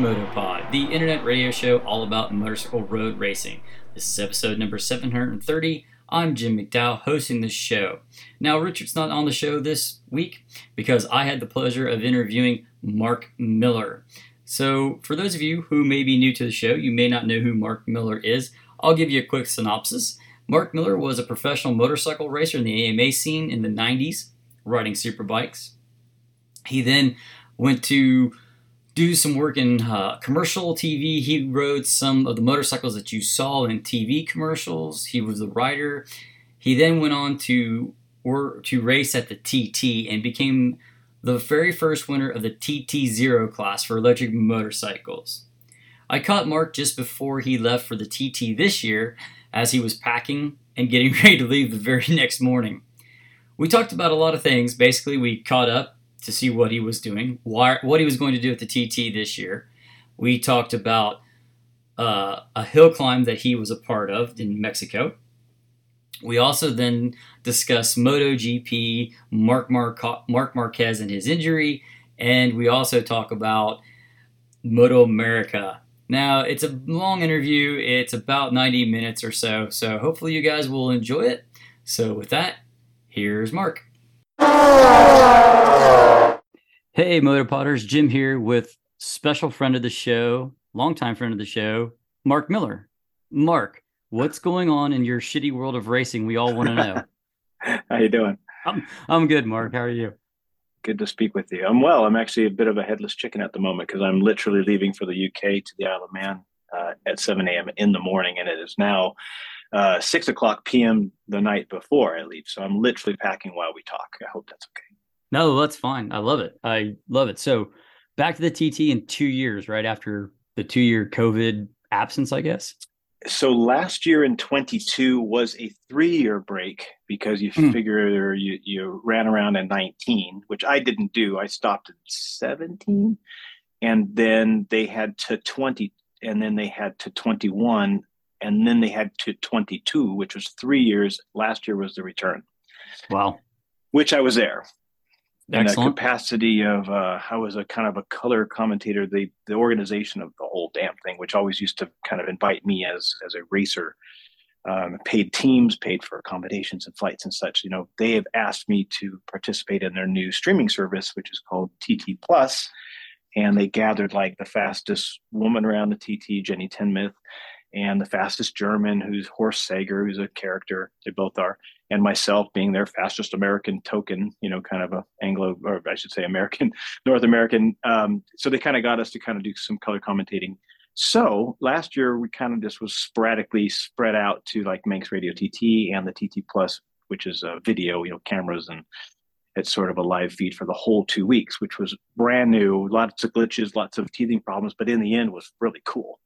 to Motopod, the internet radio show all about motorcycle road racing. This is episode number 730. I'm Jim McDowell hosting this show. Now, Richard's not on the show this week because I had the pleasure of interviewing Mark Miller. So, for those of you who may be new to the show, you may not know who Mark Miller is. I'll give you a quick synopsis. Mark Miller was a professional motorcycle racer in the AMA scene in the 90s, riding superbikes. He then went to do some work in uh, commercial TV. He rode some of the motorcycles that you saw in TV commercials. He was the rider. He then went on to work to race at the TT and became the very first winner of the TT0 class for electric motorcycles. I caught Mark just before he left for the TT this year as he was packing and getting ready to leave the very next morning. We talked about a lot of things. Basically, we caught up to see what he was doing, why, what he was going to do at the TT this year. We talked about uh, a hill climb that he was a part of in Mexico. We also then discuss MotoGP, Marc, Mar- Marc Marquez and his injury, and we also talk about Moto America. Now, it's a long interview, it's about 90 minutes or so, so hopefully you guys will enjoy it. So, with that, here's Mark. Hey, Motopodders, Jim here with special friend of the show, longtime friend of the show, Mark Miller. Mark, What's going on in your shitty world of racing? We all want to know. How you doing? I'm I'm good, Mark. How are you? Good to speak with you. I'm well. I'm actually a bit of a headless chicken at the moment because I'm literally leaving for the UK to the Isle of Man uh, at 7 a.m. in the morning, and it is now uh, 6 o'clock p.m. the night before I leave. So I'm literally packing while we talk. I hope that's okay. No, that's fine. I love it. I love it. So back to the TT in two years, right after the two year COVID absence, I guess so last year in 22 was a three year break because you mm. figure you, you ran around in 19 which i didn't do i stopped at 17 and then they had to 20 and then they had to 21 and then they had to 22 which was three years last year was the return wow which i was there in the capacity of uh, I was a kind of a color commentator. The the organization of the whole damn thing, which always used to kind of invite me as as a racer, um, paid teams, paid for accommodations and flights and such. You know, they have asked me to participate in their new streaming service, which is called TT Plus, and they gathered like the fastest woman around the TT, Jenny Tinmouth, and the fastest German, who's Horst Saiger, who's a character. They both are, and myself being their fastest American token, you know, kind of a Anglo, or I should say American, North American. Um, so they kind of got us to kind of do some color commentating. So last year we kind of just was sporadically spread out to like Manx Radio TT and the TT Plus, which is a video, you know, cameras and it's sort of a live feed for the whole two weeks, which was brand new, lots of glitches, lots of teething problems, but in the end was really cool.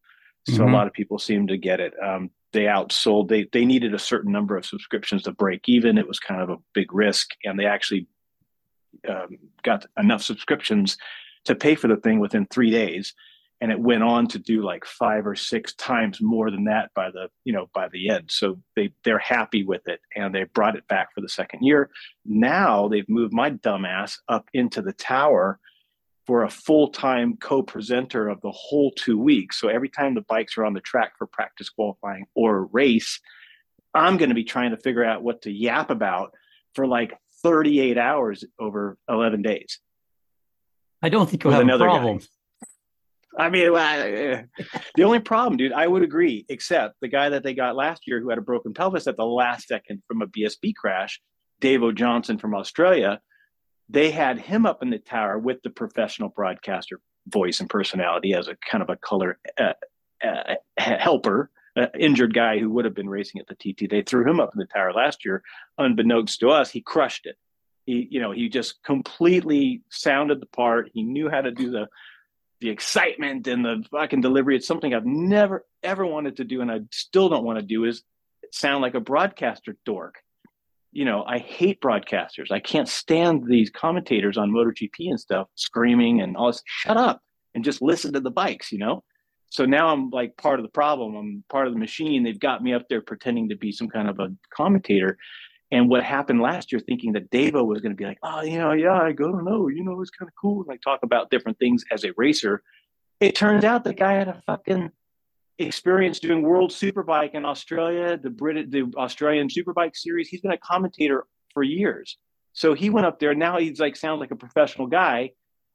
So mm-hmm. a lot of people seem to get it. Um, they outsold. They they needed a certain number of subscriptions to break even. It was kind of a big risk, and they actually um, got enough subscriptions to pay for the thing within three days. And it went on to do like five or six times more than that by the you know by the end. So they they're happy with it, and they brought it back for the second year. Now they've moved my dumbass up into the tower for a full-time co-presenter of the whole two weeks. So every time the bikes are on the track for practice qualifying or race, I'm going to be trying to figure out what to yap about for like 38 hours over 11 days. I don't think you'll have another problem. Guy. I mean, the only problem, dude, I would agree, except the guy that they got last year who had a broken pelvis at the last second from a BSB crash, Davo Johnson from Australia, they had him up in the tower with the professional broadcaster voice and personality as a kind of a color uh, uh, helper, uh, injured guy who would have been racing at the TT. They threw him up in the tower last year. Unbeknownst to us, he crushed it. He, you know, he just completely sounded the part. He knew how to do the the excitement and the fucking delivery. It's something I've never ever wanted to do, and I still don't want to do. Is sound like a broadcaster dork you know, I hate broadcasters. I can't stand these commentators on MotoGP and stuff screaming and all this. Shut up and just listen to the bikes, you know? So now I'm like part of the problem. I'm part of the machine. They've got me up there pretending to be some kind of a commentator. And what happened last year, thinking that Davo was going to be like, oh, you know, yeah, I don't know, you know, it's kind of cool. Like talk about different things as a racer. It turns out the guy had a fucking experience doing World Superbike in Australia, the Brit, the Australian Superbike series. He's been a commentator for years. So he went up there. Now he's like sounds like a professional guy,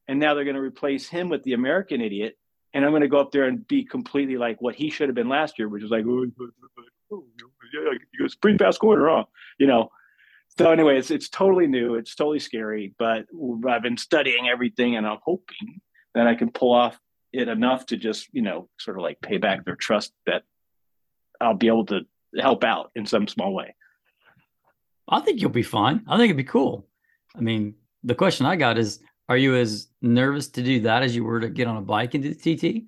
and now they're going to replace him with the American idiot. And I'm going to go up there and be completely like what he should have been last year, which is like, oh, oh, yeah, it's pretty fast corner, huh? You know. So anyway, it's it's totally new. It's totally scary, but I've been studying everything, and I'm hoping that I can pull off it enough to just you know sort of like pay back their trust that I'll be able to help out in some small way. I think you'll be fine. I think it'd be cool. I mean, the question I got is are you as nervous to do that as you were to get on a bike and do the TT?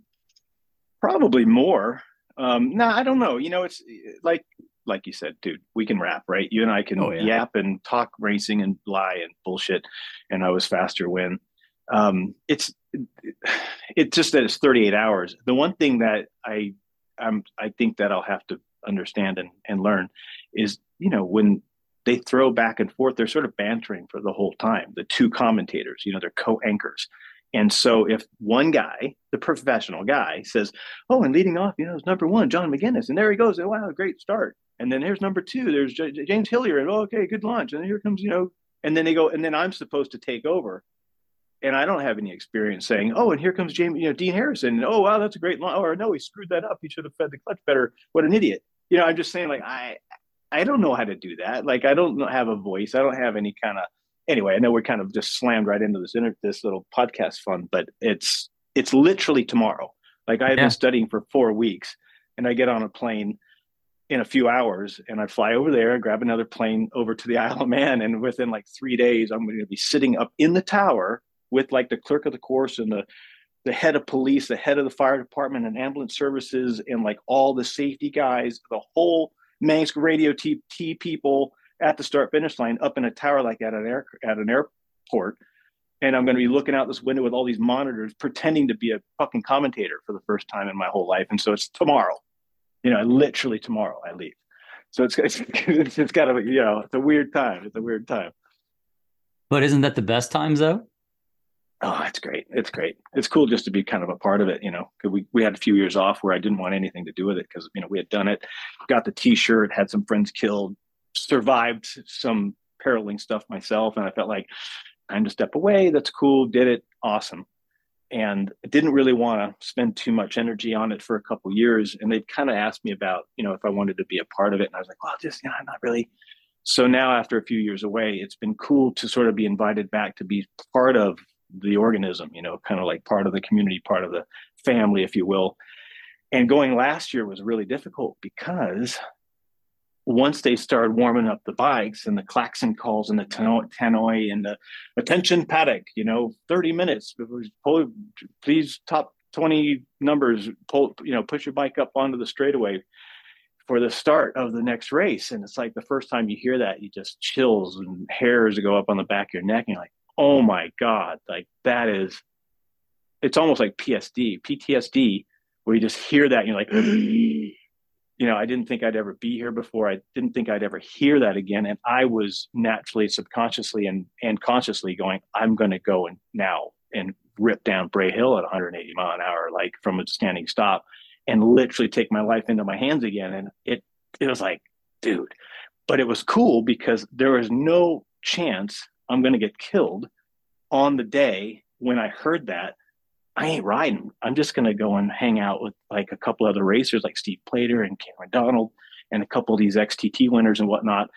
Probably more. Um, no, nah, I don't know. You know, it's like like you said, dude, we can rap, right? You and I can oh, yeah. yap and talk racing and lie and bullshit. And I was faster when um, it's it's just that it's 38 hours. The one thing that I I'm I think that I'll have to understand and, and learn is, you know, when they throw back and forth, they're sort of bantering for the whole time. The two commentators, you know, they're co-anchors. And so if one guy, the professional guy, says, "Oh, and leading off, you know, is number one, John McGuinness," and there he goes, wow, great start. And then here's number two, there's J- James Hillier, and oh, okay, good launch. And here comes, you know, and then they go, and then I'm supposed to take over and I don't have any experience saying, "Oh, and here comes Jamie, you know, Dean Harrison." And, oh, wow, that's a great line. Or no, he screwed that up. He should have fed the clutch better. What an idiot! You know, I'm just saying, like, I, I don't know how to do that. Like, I don't have a voice. I don't have any kind of. Anyway, I know we're kind of just slammed right into this inter- this little podcast fun, but it's it's literally tomorrow. Like I've yeah. been studying for four weeks, and I get on a plane in a few hours and I fly over there and grab another plane over to the Isle of Man. And within like three days, I'm going to be sitting up in the tower with like the clerk of the course and the the head of police, the head of the fire department and ambulance services, and like all the safety guys, the whole Manx radio T, T people at the start finish line up in a tower like at an air at an airport. And I'm going to be looking out this window with all these monitors, pretending to be a fucking commentator for the first time in my whole life. And so it's tomorrow, you know, literally tomorrow I leave. So it's it's, it's got a you know it's a weird time. It's a weird time. But isn't that the best times though? Oh, it's great. It's great. It's cool just to be kind of a part of it, you know. We we had a few years off where I didn't want anything to do with it because you know we had done it, got the T-shirt, had some friends killed, survived some periling stuff myself, and I felt like time to step away. That's cool. Did it. Awesome. And didn't really want to spend too much energy on it for a couple years. And they kind of asked me about, you know, if I wanted to be a part of it, and I was like, well, just you know, I'm not really. So now, after a few years away, it's been cool to sort of be invited back to be part of the organism, you know, kind of like part of the community, part of the family, if you will. And going last year was really difficult because once they started warming up the bikes and the klaxon calls and the tannoy and the attention paddock, you know, 30 minutes, before please top 20 numbers, pull, you know, push your bike up onto the straightaway for the start of the next race. And it's like the first time you hear that, you just chills and hairs go up on the back of your neck. And you're like, oh my god like that is it's almost like psd ptsd where you just hear that and you're like you know i didn't think i'd ever be here before. I didn't think i'd ever hear that again. And i was naturally subconsciously and and consciously going i'm going to go and now and rip down bray hill at 180 mile an hour like from a standing stop and literally take my life into my hands again. And it it was like dude. But it was cool because there was no chance I'm going to get killed on the day when I heard that, I ain't riding. I'm just going to go and hang out with like a couple other racers like Steve Plater and Cameron Donald and a couple of these XTT winners and whatnot,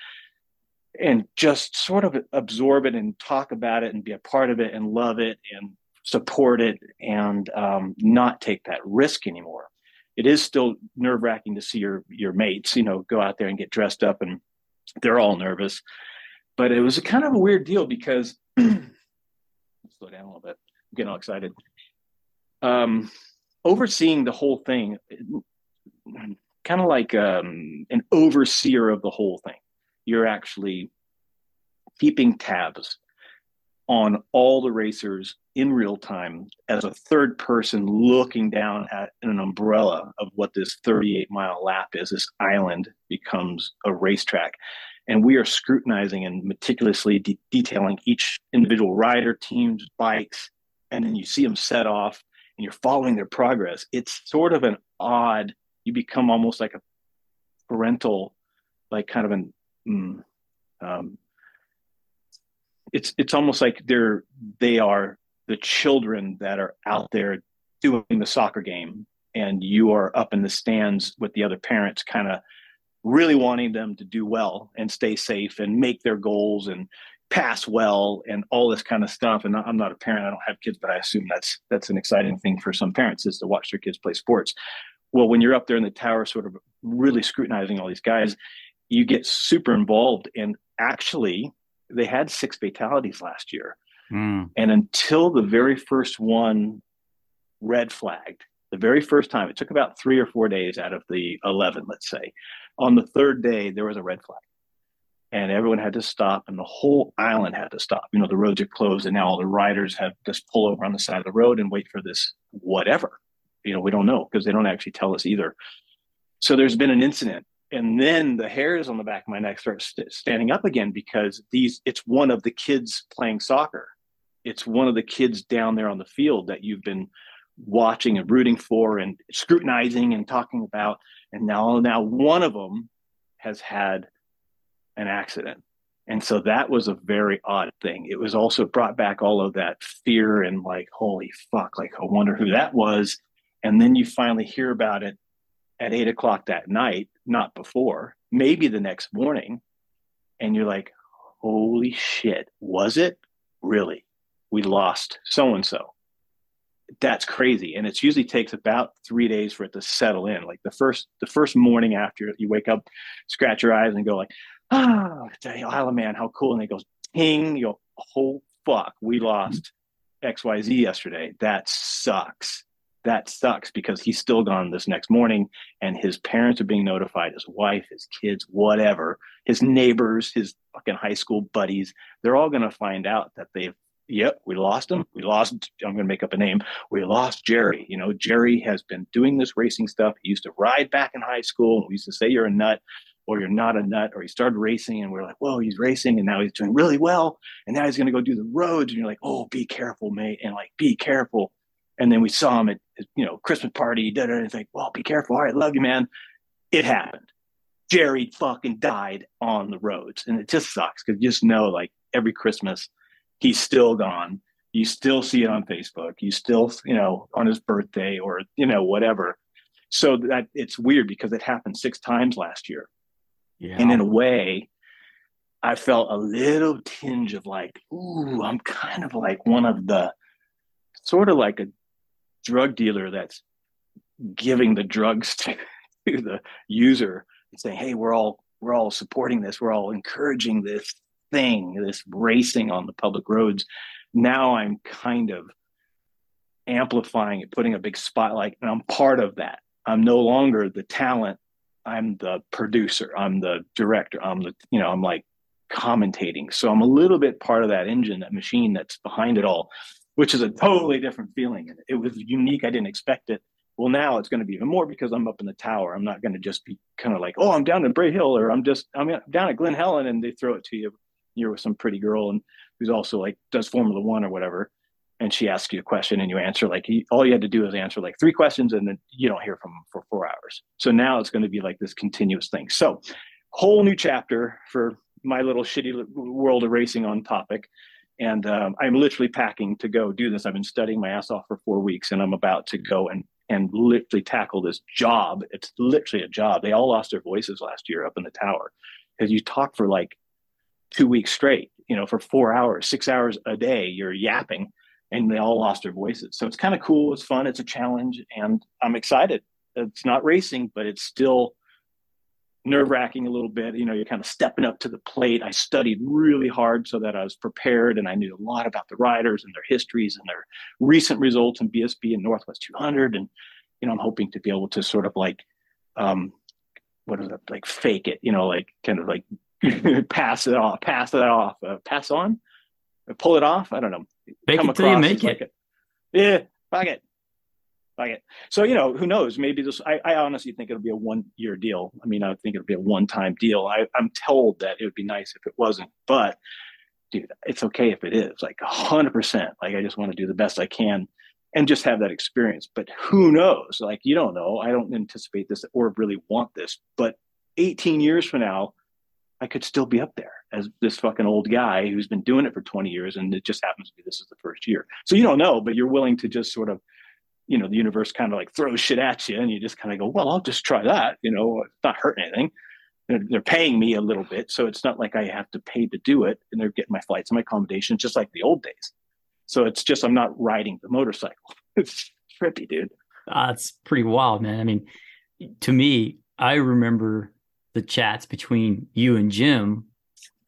and just sort of absorb it and talk about it and be a part of it and love it and support it and um, not take that risk anymore. It is still nerve wracking to see your your mates, you know, go out there and get dressed up and they're all nervous but it was a kind of a weird deal because slow down a little bit. I'm getting all excited. Um, overseeing the whole thing, kind of like um, an overseer of the whole thing. You're actually keeping tabs on all the racers in real time as a third person looking down at an umbrella of what this 38 mile lap is. This island becomes a racetrack and we are scrutinizing and meticulously de- detailing each individual rider, teams, bikes, and then you see them set off, and you're following their progress, it's sort of an odd, you become almost like a parental, like kind of an, mm, um, it's, it's almost like they're, they are the children that are out there doing the soccer game. And you are up in the stands with the other parents kind of really wanting them to do well and stay safe and make their goals and pass well and all this kind of stuff. And i'm not a parent i don't have kids but i assume that's that's an exciting thing for some parents is to watch their kids play sports. Well when you're up there in the tower sort of really scrutinizing all these guys you get super involved. And actually they had six fatalities last year. Mm. and until the very first one red flagged the very first time it took about three or four days out of the 11 let's say. On the third day there was a red flag. And everyone had to stop and the whole island had to stop. You know the roads are closed and now all the riders have just pull over on the side of the road and wait for this whatever. You know we don't know because they don't actually tell us either. So there's been an incident and then the hairs on the back of my neck start st- standing up again because these it's one of the kids playing soccer. It's one of the kids down there on the field that you've been watching and rooting for and scrutinizing and talking about. And now now one of them has had an accident. And so that was a very odd thing. It was also brought back all of that fear and like holy fuck like i wonder who that was. And then you finally hear about it at eight o'clock that night not before maybe the next morning. And you're like holy shit was it? Really? We lost so and so that's crazy. And it usually takes about three days for it to settle in. Like the first the first morning after you wake up scratch your eyes and go like ah isle of man how cool. And it goes ting you go oh fuck we lost xyz yesterday. That sucks. That sucks because he's still gone this next morning and his parents are being notified his wife his kids whatever his neighbors his fucking high school buddies. They're all going to find out that they've yep, we lost him. We lost, I'm going to make up a name. We lost Jerry. You know, Jerry has been doing this racing stuff. He used to ride back in high school. We used to say you're a nut or you're not a nut, or he started racing and we're like, whoa, he's racing and now he's doing really well. And now he's going to go do the roads. And you're like, oh, be careful, mate. And like, be careful. And then we saw him at, you know, Christmas party. Da, da, and it's like, well, be careful. All right, love you, man. It happened. Jerry fucking died on the roads. And it just sucks because you just know, like, every Christmas – he's still gone. You still see it on Facebook. You still, you know, on his birthday or, you know, whatever. So that it's weird because it happened six times last year. Yeah. And in a way, I felt a little tinge of like, ooh, I'm kind of like one of the sort of like a drug dealer that's giving the drugs to, to the user and saying, hey, we're all we're all supporting this, we're all encouraging this thing, this racing on the public roads. Now I'm kind of amplifying it, putting a big spotlight, and I'm part of that. I'm no longer the talent. I'm the producer. I'm the director. I'm the, you know, I'm like commentating. So I'm a little bit part of that engine, that machine that's behind it all, which is a totally different feeling. And it was unique. I didn't expect it. Well, now it's going to be even more because I'm up in the tower. I'm not going to just be kind of like, oh, I'm down in Bray Hill or I'm just, I'm down at Glen Helen and they throw it to you you're with some pretty girl and who's also like does Formula One or whatever, and she asks you a question and you answer like all you had to do is answer like three questions and then you don't hear from them for four hours. So now it's going to be like this continuous thing. So whole new chapter for my little shitty world of racing on topic. And um, I'm literally packing to go do this. I've been studying my ass off for four weeks, and I'm about to go and and literally tackle this job. It's literally a job. They all lost their voices last year up in the tower because you talk for like two weeks straight, you know, for four hours, six hours a day, you're yapping and they all lost their voices. So it's kind of cool. It's fun. It's a challenge and I'm excited. It's not racing, but it's still nerve wracking a little bit. You know, you're kind of stepping up to the plate. I studied really hard so that I was prepared and I knew a lot about the riders and their histories and their recent results in BSB and Northwest 200. And, you know, I'm hoping to be able to sort of like, um, what is it, like fake it, you know, like kind of like pass it off, pass it off, uh, pass on, pull it off. I don't know. Make Come it till you make it. Like Yeah, fuck it. Fuck it. So, you know, who knows? Maybe this, I, I honestly think it'll be a one year deal. I mean, I think it'll be a one time deal. I, I'm told that it would be nice if it wasn't, but dude, it's okay if it is like a hundred percent. Like, I just want to do the best I can and just have that experience. But who knows? Like, you don't know. I don't anticipate this or really want this. But 18 years from now, I could still be up there as this fucking old guy who's been doing it for 20 years. And it just happens to be this is the first year. So you don't know, but you're willing to just sort of, you know, the universe kind of like throws shit at you and you just kind of go, well, I'll just try that. You know, it's not hurting anything. They're, paying me a little bit. So it's not like I have to pay to do it. And they're getting my flights and my accommodations just like the old days. So it's just I'm not riding the motorcycle. It's trippy, dude. Uh, it's pretty wild, man. I mean, to me, I remember the chats between you and Jim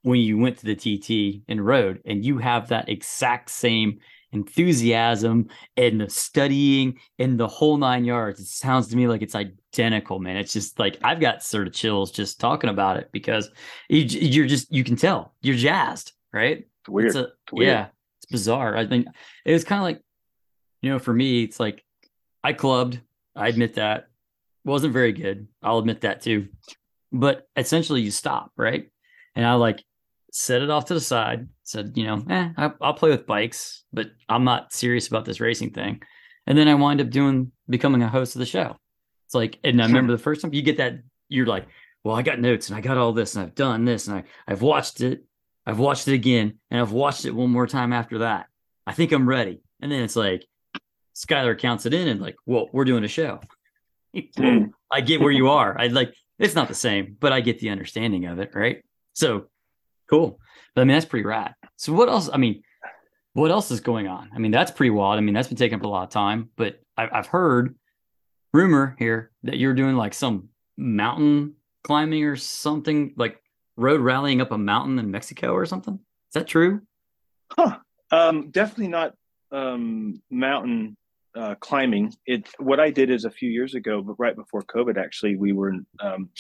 when you went to the TT and rode, and you have that exact same enthusiasm and the studying and the whole nine yards. It sounds to me like it's identical, man. It's just like I've got sort of chills just talking about it because you, are just you can tell you're jazzed, right? It's weird. It's a, it's weird. Yeah, it's bizarre. I think it was kind of like, you know, for me, it's like I clubbed. I admit that wasn't very good. I'll admit that too. But essentially, you stop, right? And I like set it off to the side. Said, you know, eh, I, I'll play with bikes, but I'm not serious about this racing thing. And then I wind up doing becoming a host of the show. It's like, and I remember the first time you get that, you're like, well, I got notes and I got all this and I've done this and I, I've watched it I've watched it again and I've watched it one more time after that. I think I'm ready. And then it's like Skylar counts it in and like, well, we're doing a show. Hmm. I get where you are. I like it's not the same, but I get the understanding of it, right? So cool. But I mean, that's pretty rad. So what else? I mean, what else is going on? I mean, that's pretty wild. I mean, that's been taking up a lot of time, but I've, I've heard rumor here that you're doing like some mountain climbing or something like road rallying up a mountain in Mexico or something. Is that true? Huh. Um, definitely not um, mountain uh, climbing. It what I did is a few years ago, but right before COVID, actually, we were um,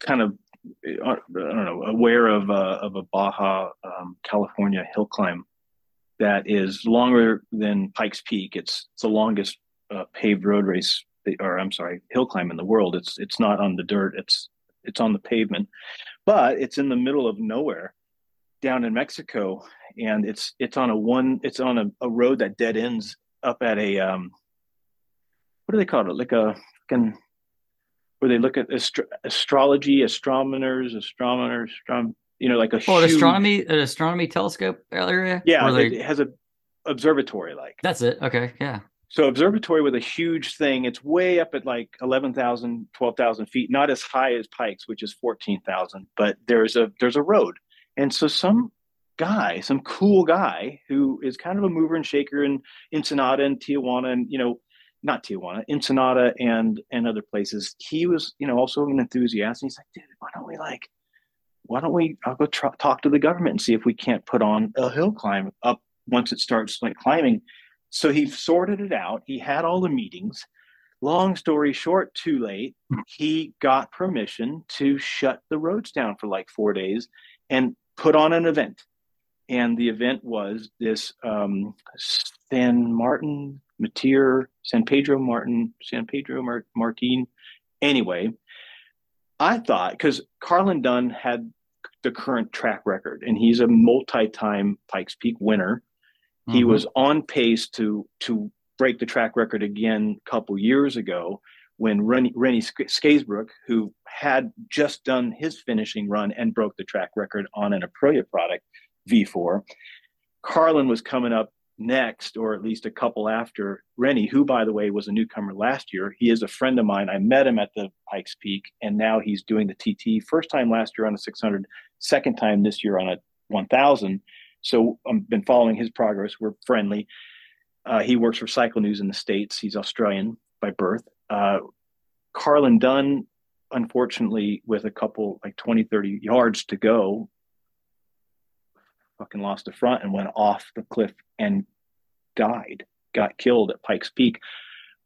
kind of uh, I don't know aware of uh, of a Baja um, California hill climb that is longer than Pikes Peak. It's, it's the longest uh, paved road race, or I'm sorry, hill climb in the world. It's it's not on the dirt. It's it's on the pavement, but it's in the middle of nowhere down in Mexico. And it's, it's on a one, it's on a, a road that dead ends up at a, um, what do they call it? Like a fucking, where they look at astro- astrology, astronomers, astronomers, astrom- you know, like a oh, huge, astronomy, an astronomy telescope area. Yeah, it has a observatory like. That's it. Okay, yeah. So observatory with a huge thing. It's way up at like 11,000, 12,000 feet, not as high as Pikes, which is 14,000, but there's a, there's a road. And so some guy, some cool guy who is kind of a mover and shaker in Ensenada and Tijuana and, you know, not Tijuana, Ensenada and, and other places. He was, you know, also an enthusiast. And he's like, dude, why don't we like, why don't we, I'll go tr- talk to the government and see if we can't put on a hill climb up once it starts like climbing so he sorted it out. He had all the meetings. Long story short, too late. He got permission to shut the roads down for like four days and put on an event. And the event was this um, San Martin, Matir, San Pedro Martin, San Pedro Mar- Martin. Anyway, I thought because Carlin Dunn had the current track record and he's a multi time Pikes Peak winner he mm-hmm. was on pace to to break the track record again a couple years ago when Rennie, Rennie who had just done his finishing run and broke the track record on an Aprilia product, V4, Carlin was coming up next, or at least a couple after Rennie, who, by the way, was a newcomer last year. He is a friend of mine. I met him at the Pikes Peak, and now he's doing the TT. First time last year on a 600, second time this year on a 1000. So I've been following his progress. We're friendly. Uh, he works for Cycle News in the States. He's Australian by birth. Uh, Carlin Dunn, unfortunately, with a couple like 20, 30 yards to go, fucking lost the front and went off the cliff and died, got killed at Pikes Peak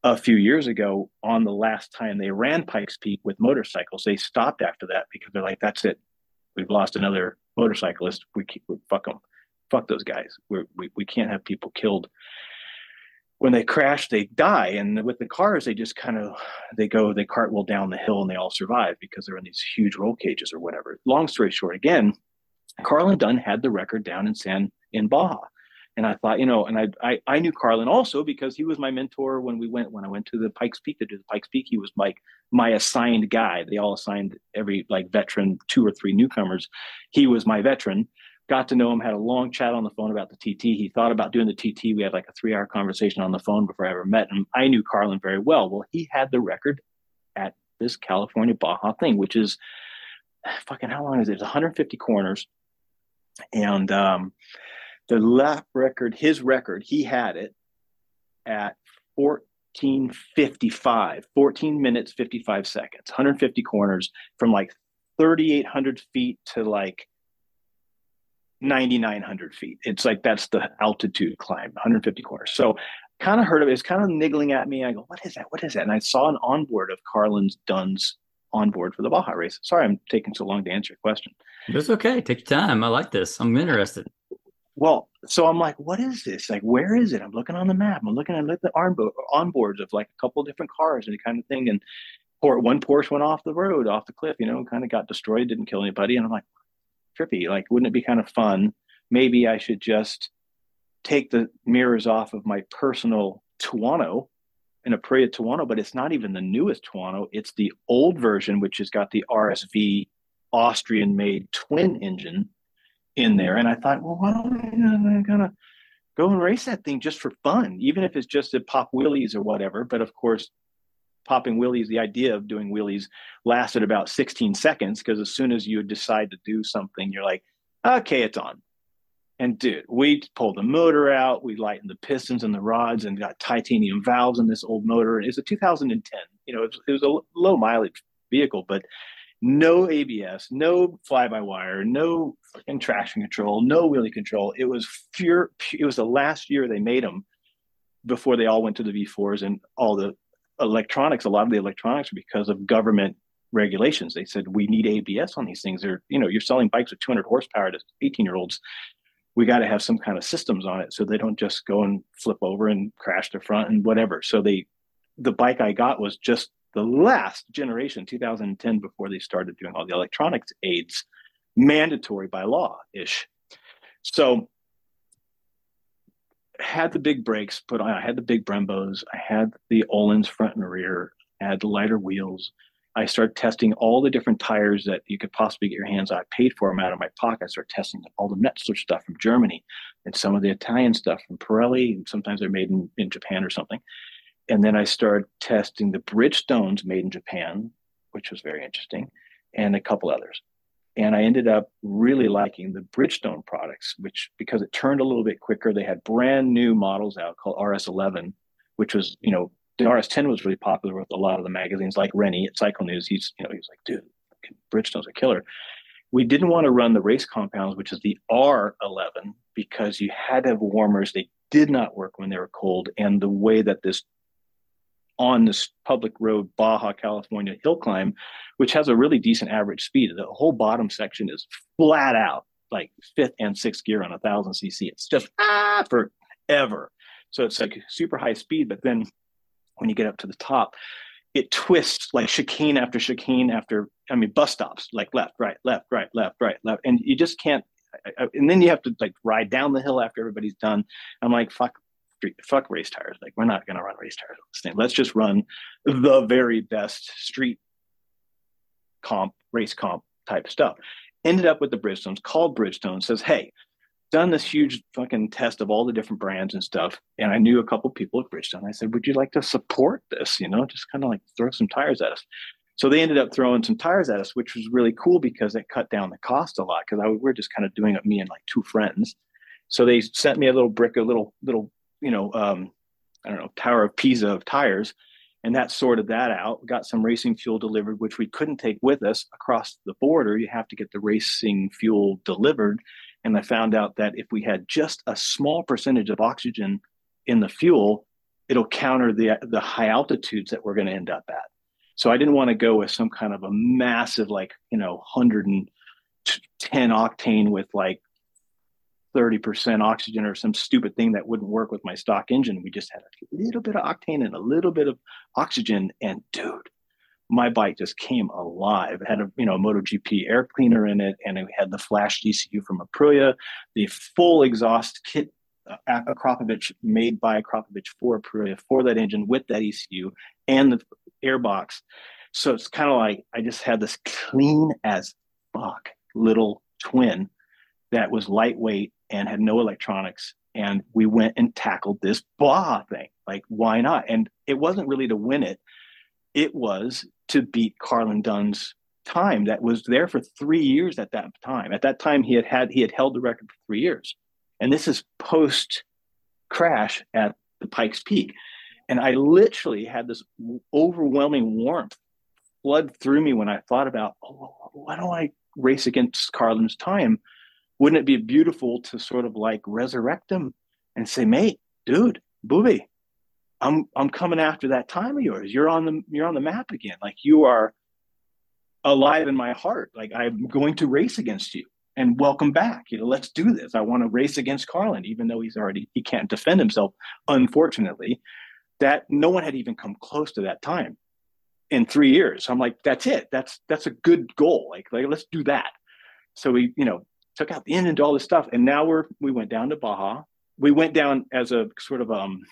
a few years ago on the last time they ran Pikes Peak with motorcycles. They stopped after that because they're like, that's it. We've lost another motorcyclist. We, keep, we fuck them fuck those guys. We're, we we can't have people killed. When they crash, they die, and with the cars, they just kind of they go they cartwheel down the hill and they all survive because they're in these huge roll cages or whatever. Long story short, again, Carlin Dunn had the record down in San in Baja, And I thought, you know, and I, I, I knew Carlin also because he was my mentor when we went when I went to the Pikes Peak to do the Pikes Peak. He was like my assigned guy. They all assigned every like veteran two or three newcomers. He was my veteran. Got to know him. Had a long chat on the phone about the TT. He thought about doing the TT. We had like a three hour conversation on the phone before I ever met him. I knew Carlin very well. Well, he had the record at this California Baja thing, which is fucking how long is it? It's 150 corners, and um, the lap record, his record, he had it at 1455, 14 minutes, 55 seconds, 150 corners from like 3,800 feet to like 9,900 feet. It's like that's the altitude climb, 150 corners. So kind of heard of it. It's kind of niggling at me. I go, what is that? What is that? And I saw an onboard of Carlin's Dunn's onboard for the Baja race. Sorry, I'm taking so long to answer your question. It's okay. Take your time. I like this. I'm interested. Well, so I'm like, what is this? Like, where is it? I'm looking on the map. I'm looking at the onboard onboards of like a couple different cars and kind of thing. And one Porsche went off the road, off the cliff, you know, kind of got destroyed, didn't kill anybody. And I'm like, trippy. Like, wouldn't it be kind of fun? Maybe I should just take the mirrors off of my personal Tuono an Aprilia Tuono, but it's not even the newest Tuono. It's the old version, which has got the RSV Austrian made twin engine in there. And I thought, well, why don't I uh, kind of go and race that thing just for fun, even if it's just to pop wheelies or whatever. But of course, popping wheelies, the idea of doing wheelies lasted about 16 seconds because as soon as you decide to do something, you're like, okay, it's on. And dude, we pulled the motor out, we lightened the pistons and the rods and got titanium valves in this old motor. It's a 2010, you know, it was, it was a low mileage vehicle, but no ABS, no fly by wire, no fucking traction control, no wheelie control. It was pure, it was the last year they made them before they all went to the V4s and all the electronics. A lot of the electronics because of government regulations. They said we need ABS on these things. They're, you know, you're selling bikes with 200 horsepower to 18 year olds. We got to have some kind of systems on it so they don't just go and flip over and crash the front and whatever. So they, the bike I got was just the last generation, 2010, before they started doing all the electronics aids, mandatory by law ish. So had the big brakes put on. I had the big Brembos. I had the Öhlins front and rear. I had the lighter wheels. I start testing all the different tires that you could possibly get your hands on. I paid for them out of my pocket. I start testing all the Metzeler stuff from Germany and some of the Italian stuff from Pirelli. And sometimes they're made in, in Japan or something and then I started testing the Bridgestones made in Japan, which was very interesting, and a couple others. And I ended up really liking the Bridgestone products, which because it turned a little bit quicker, they had brand new models out called RS11, which was, you know, the RS10 was really popular with a lot of the magazines like Rennie at Cycle News. He's, you know, he's like, dude, Bridgestone's a killer. We didn't want to run the race compounds, which is the R11, because you had to have warmers. They did not work when they were cold. And the way that this on this public road, Baja California hill climb, which has a really decent average speed. The whole bottom section is flat out, like fifth and sixth gear on a thousand cc. It's just ah forever. So it's like super high speed, but then when you get up to the top, it twists like chicane after chicane after I mean bus stops, like left, right, left, right, left, right, left, and you just can't. And then you have to like ride down the hill after everybody's done. I'm like, fuck, fuck race tires. Like we're not going to run race tires on this thing. Let's just run the very best street comp, race comp type stuff. Ended up with the Bridgestones, called Bridgestone, says, hey, done this huge fucking test of all the different brands and stuff. And I knew a couple people at Bridgestone. I said, would you like to support this? You know, just kind of like throw some tires at us. So they ended up throwing some tires at us, which was really cool because it cut down the cost a lot. Because we were just kind of doing it, me and like two friends. So they sent me a little brick, a little little you know, um, I don't know, Tower of Pisa of tires. And that sorted that out. Got some racing fuel delivered, which we couldn't take with us across the border. You have to get the racing fuel delivered. And I found out that if we had just a small percentage of oxygen in the fuel, it'll counter the the high altitudes that we're going to end up at. So I didn't want to go with some kind of a massive, like you know, 110 octane with like 30% oxygen or some stupid thing that wouldn't work with my stock engine. We just had a little bit of octane and a little bit of oxygen. And dude, my bike just came alive. It had a you know MotoGP air cleaner in it, and it had the flash DCU from Aprilia, the full exhaust kit uh, a Akrapovic made by Akrapovic for Aprilia for that engine with that ECU and the airbox. So it's kind of like I just had this clean as fuck little twin that was lightweight and had no electronics. And we went and tackled this blah thing. Like, why not? And it wasn't really to win it, it was to beat Carlin Dunn's time that was there for three years at that time. At that time, he had had he had held the record for three years, and this is post crash at the Pikes Peak, and I literally had this overwhelming warmth flood through me when I thought about, oh, why don't I race against Carlin's time? Wouldn't it be beautiful to sort of like resurrect him and say, mate, dude, booby, I'm I'm coming after that time of yours. You're on the you're on the map again. Like you are alive in my heart. Like I'm going to race against you and welcome back. You know, let's do this. I want to race against Carlin, even though he's already he can't defend himself, unfortunately. That no one had even come close to that time in three years. I'm like, that's it. That's that's a good goal. Like, like let's do that. So we, you know, took out the end and all this stuff. And now we're we went down to Baja. We went down as a sort of um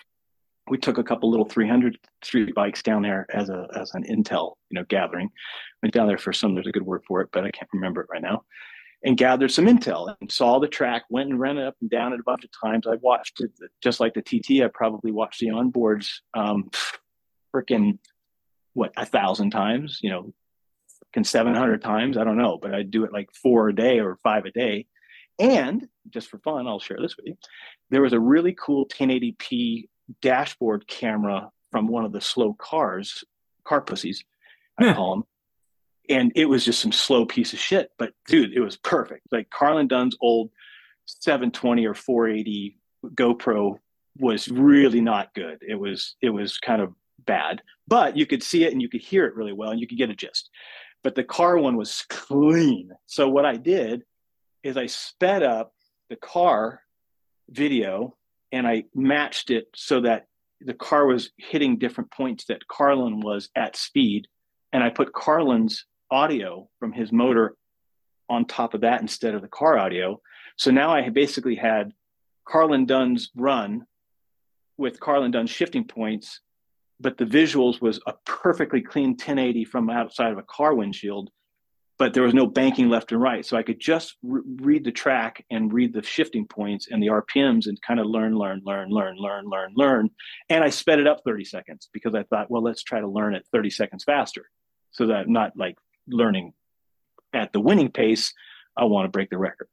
we took a couple little 300 street bikes down there as a as an intel you know gathering. Went down there for some there's a good word for it but i can't remember it right now and gathered some intel and saw the track went and ran it up and down it a bunch of times. I watched it just like the tt i probably watched the onboards um freaking what a thousand times you know can 700 times i don't know but I'd do it like four a day or five a day. And just for fun i'll share this with you there was a really cool 1080p dashboard camera from one of the slow cars, car pussies, I call them. And it was just some slow piece of shit. But dude, it was perfect. Like Carlin Dunn's old 720 or 480 GoPro was really not good. It was it was kind of bad, but you could see it and you could hear it really well and you could get a gist. But the car one was clean. So what I did is I sped up the car video and I matched it so that the car was hitting different points that Carlin was at speed. And I put Carlin's audio from his motor on top of that instead of the car audio. So now I basically had Carlin Dunn's run with Carlin Dunn's shifting points, but the visuals was a perfectly clean 1080 from outside of a car windshield but there was no banking left and right. So I could just re- read the track and read the shifting points and the RPMs and kind of learn, learn, learn, learn, learn, learn, learn. And I sped it up 30 seconds because I thought, well, let's try to learn it 30 seconds faster so that I'm not like learning at the winning pace. I want to break the record.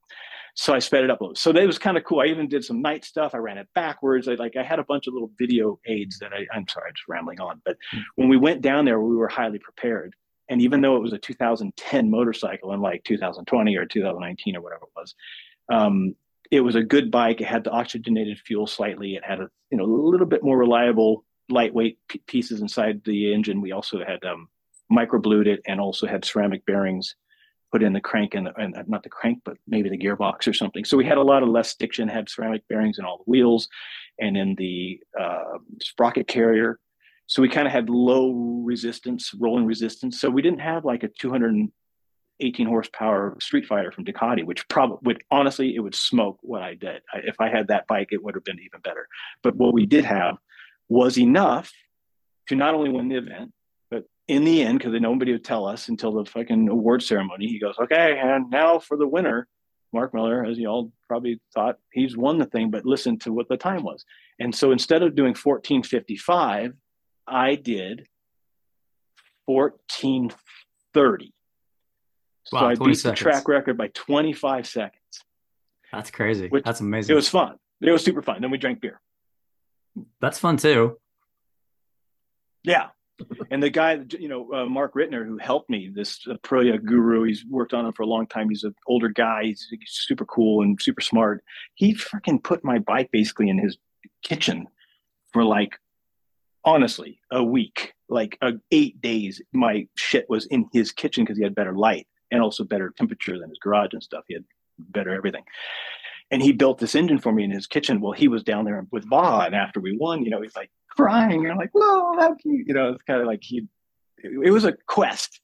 So I sped it up. So that was kind of cool. I even did some night stuff. I ran it backwards. I like I had a bunch of little video aids that I, I'm sorry, I'm just rambling on. But mm-hmm. when we went down there, we were highly prepared and even though it was a 2010 motorcycle, in like 2020 or 2019 or whatever it was, um, it was a good bike. It had the oxygenated fuel slightly. It had a you know a little bit more reliable, lightweight p- pieces inside the engine. We also had um, microblued it and also had ceramic bearings put in the crank and, and not the crank, but maybe the gearbox or something. So we had a lot of less stiction. Had ceramic bearings in all the wheels and in the uh, sprocket carrier so we kind of had low resistance, rolling resistance. So we didn't have like a 218 horsepower Street Fighter from Ducati, which probably would honestly it would smoke what I did. I, if I had that bike, it would have been even better. But what we did have was enough to not only win the event, but in the end, because nobody would tell us until the fucking award ceremony, he goes, "Okay, and now for the winner." Mark Miller, as you all probably thought, he's won the thing, but listen to what the time was. And so instead of doing 1455, I did 1430. So wow, I beat seconds. the track record by 25 seconds. That's crazy. That's amazing. It was fun. It was super fun. Then we drank beer. That's fun too. Yeah. and the guy, you know, uh, Mark Rittner, who helped me, this uh, guru, he's worked on it for a long time. He's an older guy. He's super cool and super smart. He freaking put my bike basically in his kitchen for like honestly a week like uh, eight days my shit was in his kitchen because he had better light and also better temperature than his garage and stuff he had better everything and he built this engine for me in his kitchen well he was down there with Va and after we won you know he's like crying and I'm like no how cute you know it's kind of like he it, it was a quest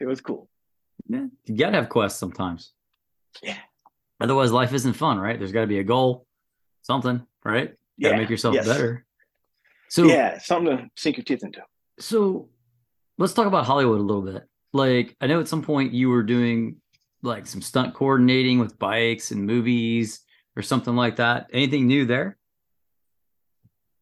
it was cool yeah you gotta have quests sometimes yeah otherwise life isn't fun right there's got to be a goal something right? you yeah. make yourself yes. better. So yeah, something to sink your teeth into. So let's talk about Hollywood a little bit. Like I know at some point you were doing like some stunt coordinating with bikes and movies or something like that. Anything new there?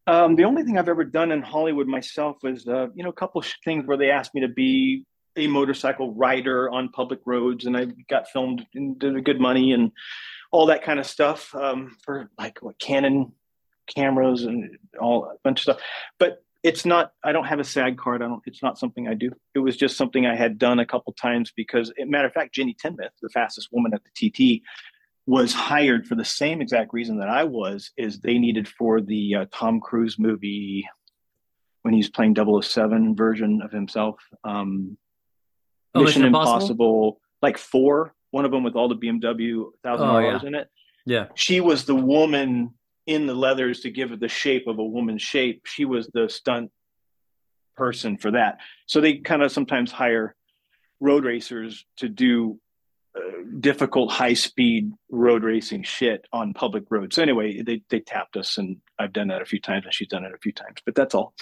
Um, the only thing I've ever done in Hollywood myself was, uh, you know, a couple things where they asked me to be a motorcycle rider on public roads, and I got filmed and did good money and all that kind of stuff um, for like what Canon cameras and all a bunch of stuff. But it's not. I don't have a SAG card. I don't. It's not something I do. It was just something I had done a couple times because, matter of fact, Jenny Tinmouth, the fastest woman at the TT, was hired for the same exact reason that I was. Is they needed for the uh, Tom Cruise movie when he's playing 007 version of himself. Um, oh, Mission Impossible? Impossible, like four. One of them with all the BMW thousand oh, dollars yeah. in it. Yeah, she was the woman in the leathers to give it the shape of a woman's shape. She was the stunt person for that. So they kind of sometimes hire road racers to do uh, difficult high speed road racing shit on public roads. So anyway, they they tapped us, and I've done that a few times, and she's done it a few times. But that's all.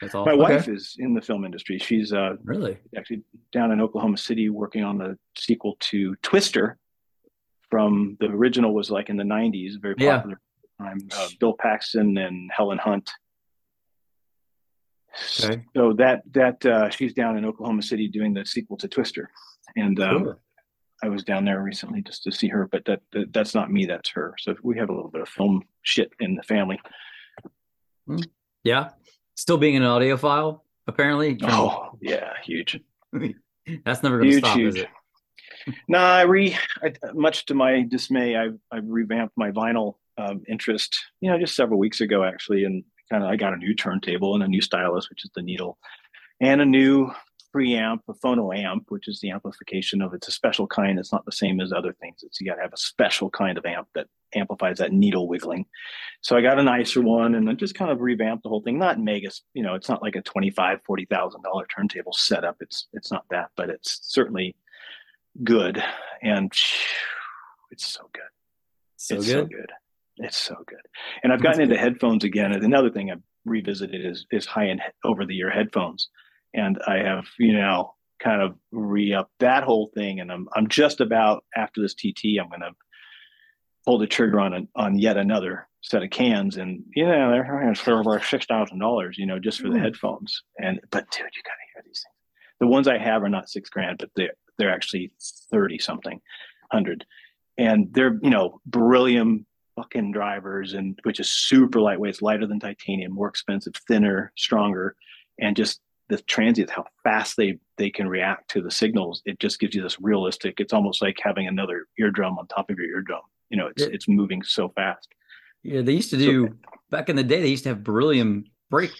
That's all. My okay. wife is in the film industry. She's uh, really actually down in Oklahoma City working on the sequel to Twister. From the original was like in the '90s, very popular I'm uh, Bill Paxton and Helen Hunt. Okay. So that that uh, she's down in Oklahoma City doing the sequel to Twister, and um, cool. I was down there recently just to see her. But that, that, that's not me; that's her. So we have a little bit of film shit in the family. Hmm. Yeah, still being an audiophile, apparently. Oh yeah, huge. that's never going to stop, huge. is it? no, I re. I, much to my dismay, I've I've revamped my vinyl um, interest, you know, just several weeks ago actually, and kind of I got a new turntable and a new stylus, which is the needle, and a new preamp, a phono amp, which is the amplification of it's a special kind. It's not the same as other things. It's you got to have a special kind of amp that amplifies that needle wiggling. So I got a nicer one and then just kind of revamped the whole thing. Not mega, you know, it's not like a twenty-five, forty thousand dollar turntable setup. It's it's not that, but it's certainly good and it's so good. So it's good. so good. It's so good. And I've gotten into headphones again. And another thing I've revisited is is high end over the ear headphones. And I have, you know, kind of re up that whole thing. And I'm I'm just about after this TT, I'm gonna pull the trigger on an, on yet another set of cans and you know they're for over six thousand dollars you know just for the mm. headphones and but dude you gotta hear these things the ones i have are not six grand but they're they're actually 30 something hundred and they're you know beryllium fucking drivers and which is super lightweight it's lighter than titanium more expensive thinner stronger and just the transients how fast they they can react to the signals it just gives you this realistic it's almost like having another eardrum on top of your eardrum you know it's yeah. it's moving so fast yeah they used to do so, back in the day they used to have beryllium brake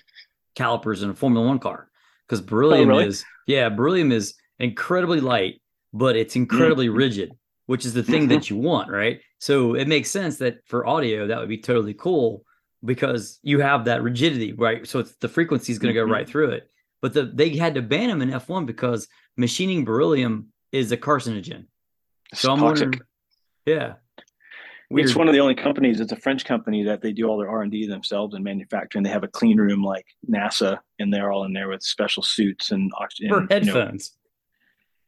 calipers in a formula one car because beryllium oh, really? is yeah beryllium is incredibly light but it's incredibly mm-hmm. rigid which is the thing that mm-hmm. you want, right? So it makes sense that for audio that would be totally cool because you have that rigidity, right? So it's the frequency is going to mm-hmm. go right through it. But the, they had to ban them in F1 because machining beryllium is a carcinogen. It's so I'm toxic. wondering, yeah. Weird. It's one of the only companies. It's a French company that they do all their R and D themselves and manufacturing. They have a clean room like NASA, and they're all in there with special suits and oxygen for headphones. You know.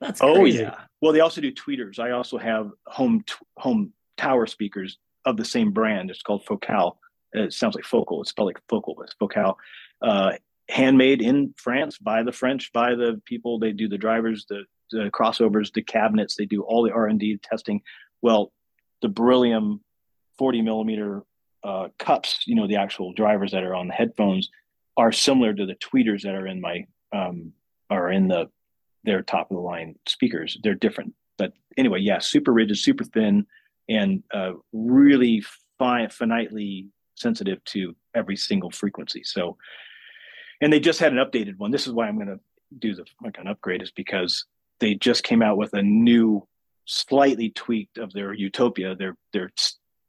That's oh yeah. Well, they also do tweeters. I also have home t- home tower speakers of the same brand. It's called Focal. It sounds like focal. It's spelled like focal, but it's Focal. Uh, handmade in France by the French, by the people. They do the drivers, the, the crossovers, the cabinets. They do all the R and D testing. Well, the beryllium 40 millimeter uh, cups, you know, the actual drivers that are on the headphones are similar to the tweeters that are in my um, are in the their top of the line speakers. They're different, but anyway, yeah, super rigid, super thin, and uh, really fine, finitely sensitive to every single frequency. So, and they just had an updated one. This is why I'm going to do the like an upgrade is because they just came out with a new, slightly tweaked of their Utopia. Their their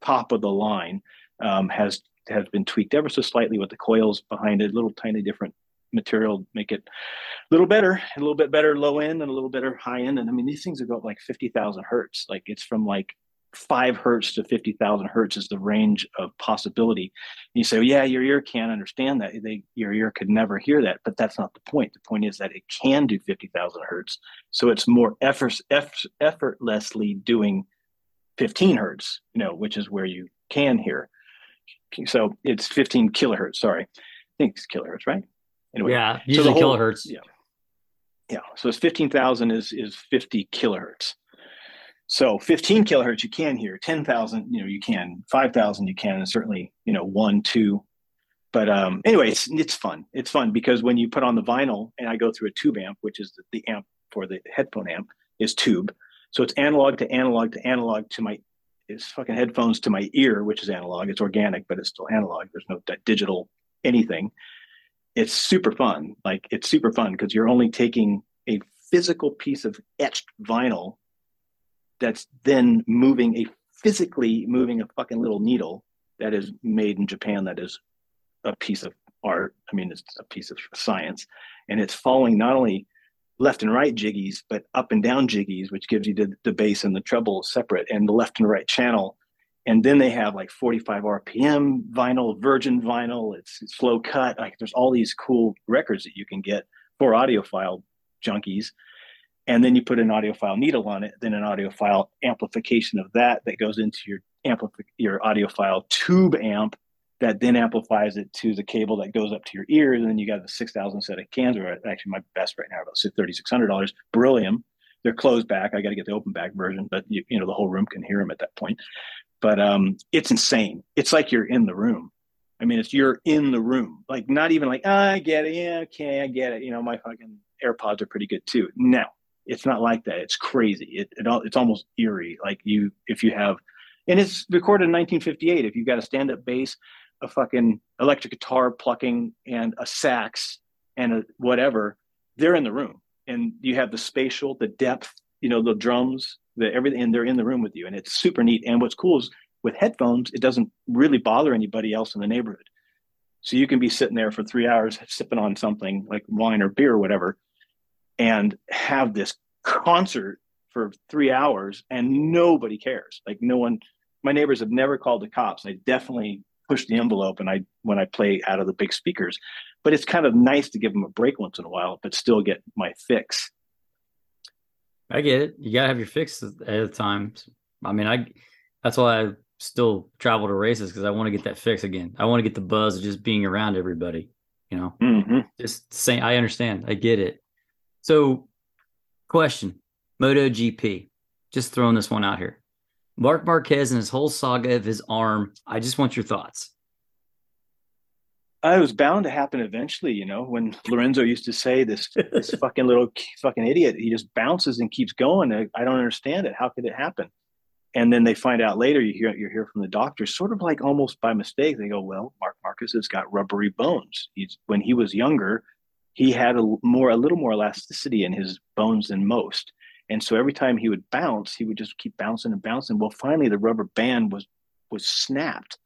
top of the line um, has has been tweaked ever so slightly with the coils behind it, little tiny different material make it a little better a little bit better low end and a little better high end and i mean these things go up like 50000 hertz like it's from like five hertz to 50,000 hertz is the range of possibility. And you say, well, yeah, your ear can't understand that. They, your ear could never hear that. But that's not the point. The point is that it can do 50,000 hertz. So it's more effort, effortlessly doing 15 hertz, you know, which is where you can hear. So it's 15 kilohertz. Sorry. I think it's kilohertz, right? Anyway, yeah, usually so whole, kilohertz. Yeah. Yeah. So it's 15,000 is, is 50 kilohertz. So 15 kilohertz you can hear, 10,000 you know you can, 5,000 you can, and certainly you know one, two. But um, anyway, it's it's fun. It's fun because when you put on the vinyl, and I go through a tube amp, which is the, the amp for the headphone amp is tube, so it's analog to analog to analog to my it's fucking headphones to my ear, which is analog. It's organic, but it's still analog. There's no digital anything. It's super fun. Like it's super fun because you're only taking a physical piece of etched vinyl that's then moving a physically moving a fucking little needle that is made in Japan that is a piece of art. I mean, it's a piece of science, and it's following not only left and right jiggies, but up and down jiggies, which gives you the, the bass and the treble separate, and the left and right channel. And then they have like 45 RPM vinyl, virgin vinyl. It's, it's slow cut. Like there's all these cool records that you can get for audiophile junkies and then you put an audiophile needle on it, then an audiophile amplification of that that goes into your amplify your audiophile tube amp that then amplifies it to the cable that goes up to your ears, and then you got the six thousand set of cans, or actually my best right now about thirty six hundred dollars. Beryllium, they're closed back. I got to get the open back version, but you, you know the whole room can hear them at that point. But um, it's insane. It's like you're in the room. I mean, it's you're in the room. Like not even like oh, I get it. Yeah, okay, I get it. You know, my fucking AirPods are pretty good too. No, it's not like that. It's crazy. It, it all, it's almost eerie. Like you, if you have, and it's recorded in 1958. If you've got a stand-up bass, a fucking electric guitar plucking, and a sax and a whatever, they're in the room, and you have the spatial, the depth, you know, the drums, everything, and they're in the room with you, and it's super neat. And what's cool is with headphones, it doesn't really bother anybody else in the neighborhood. So you can be sitting there for three hours sipping on something like wine or beer or whatever, and have this concert for three hours and nobody cares. Like no one, my neighbors have never called the cops. I definitely push the envelope and I when I play out of the big speakers. But it's kind of nice to give them a break once in a while, but still get my fix. I get it. You gotta have your fix at the time. I mean, I that's why I still travel to races because I want to get that fix again. I want to get the buzz of just being around everybody. You know, mm-hmm. just saying. I understand. I get it. So, question: MotoGP. Just throwing this one out here. Marc Marquez and his whole saga of his arm. I just want your thoughts. Uh, it was bound to happen eventually, you know. When Lorenzo used to say this, this fucking little fucking idiot, he just bounces and keeps going. I, I, don't understand it. How could it happen? And then they find out later. You hear you hear from the doctor, sort of like almost by mistake. They go, "Well, Marc Marquez has got rubbery bones. He's when he was younger, he had a more a little more elasticity in his bones than most. And so every time he would bounce, he would just keep bouncing and bouncing. Well, finally the rubber band was was snapped.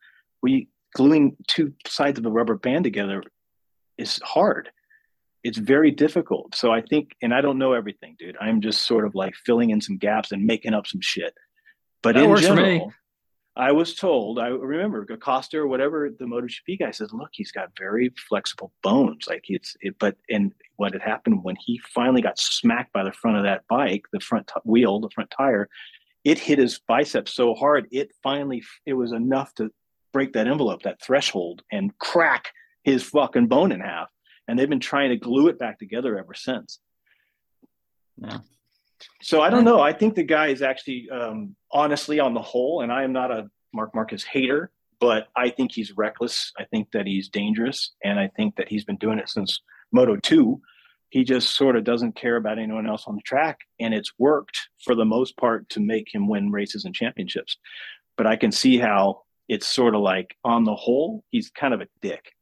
We gluing two sides of a rubber band together is hard. It's very difficult. So I think, and I don't know everything, dude. I'm just sort of like filling in some gaps and making up some shit. But that in general, I was told, I remember Acosta or whatever the MotoGP guy says, look, he's got very flexible bones. Like it's, it, but, and what had happened when he finally got smacked by the front of that bike, the front t- wheel, the front tire, it hit his biceps so hard, it finally, it was enough to break that envelope, that threshold, and crack his fucking bone in half. And they've been trying to glue it back together ever since. Yeah. So I don't know. I think the guy is actually, um, honestly, on the whole, and I am not a Marc Marquez hater, but I think he's reckless. I think that he's dangerous, and I think that he's been doing it since Moto Two. He just sort of doesn't care about anyone else on the track, and it's worked for the most part to make him win races and championships. But I can see how it's sort of like, on the whole, he's kind of a dick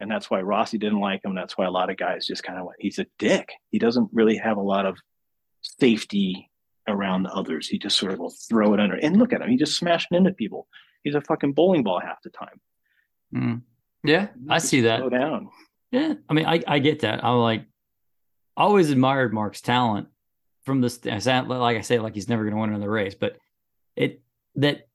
and that's why Rossi didn't like him. That's why a lot of guys just kind of went, he's a dick. He doesn't really have a lot of safety around the others. He just sort of will throw it under. And look at him; he just smashing into people. He's a fucking bowling ball half the time. Mm. Yeah, I see that. Slow down. Yeah, I mean, I I get that. I'm like, I always admired Marc's talent from this. Like I say, like he's never going to win another race, but it that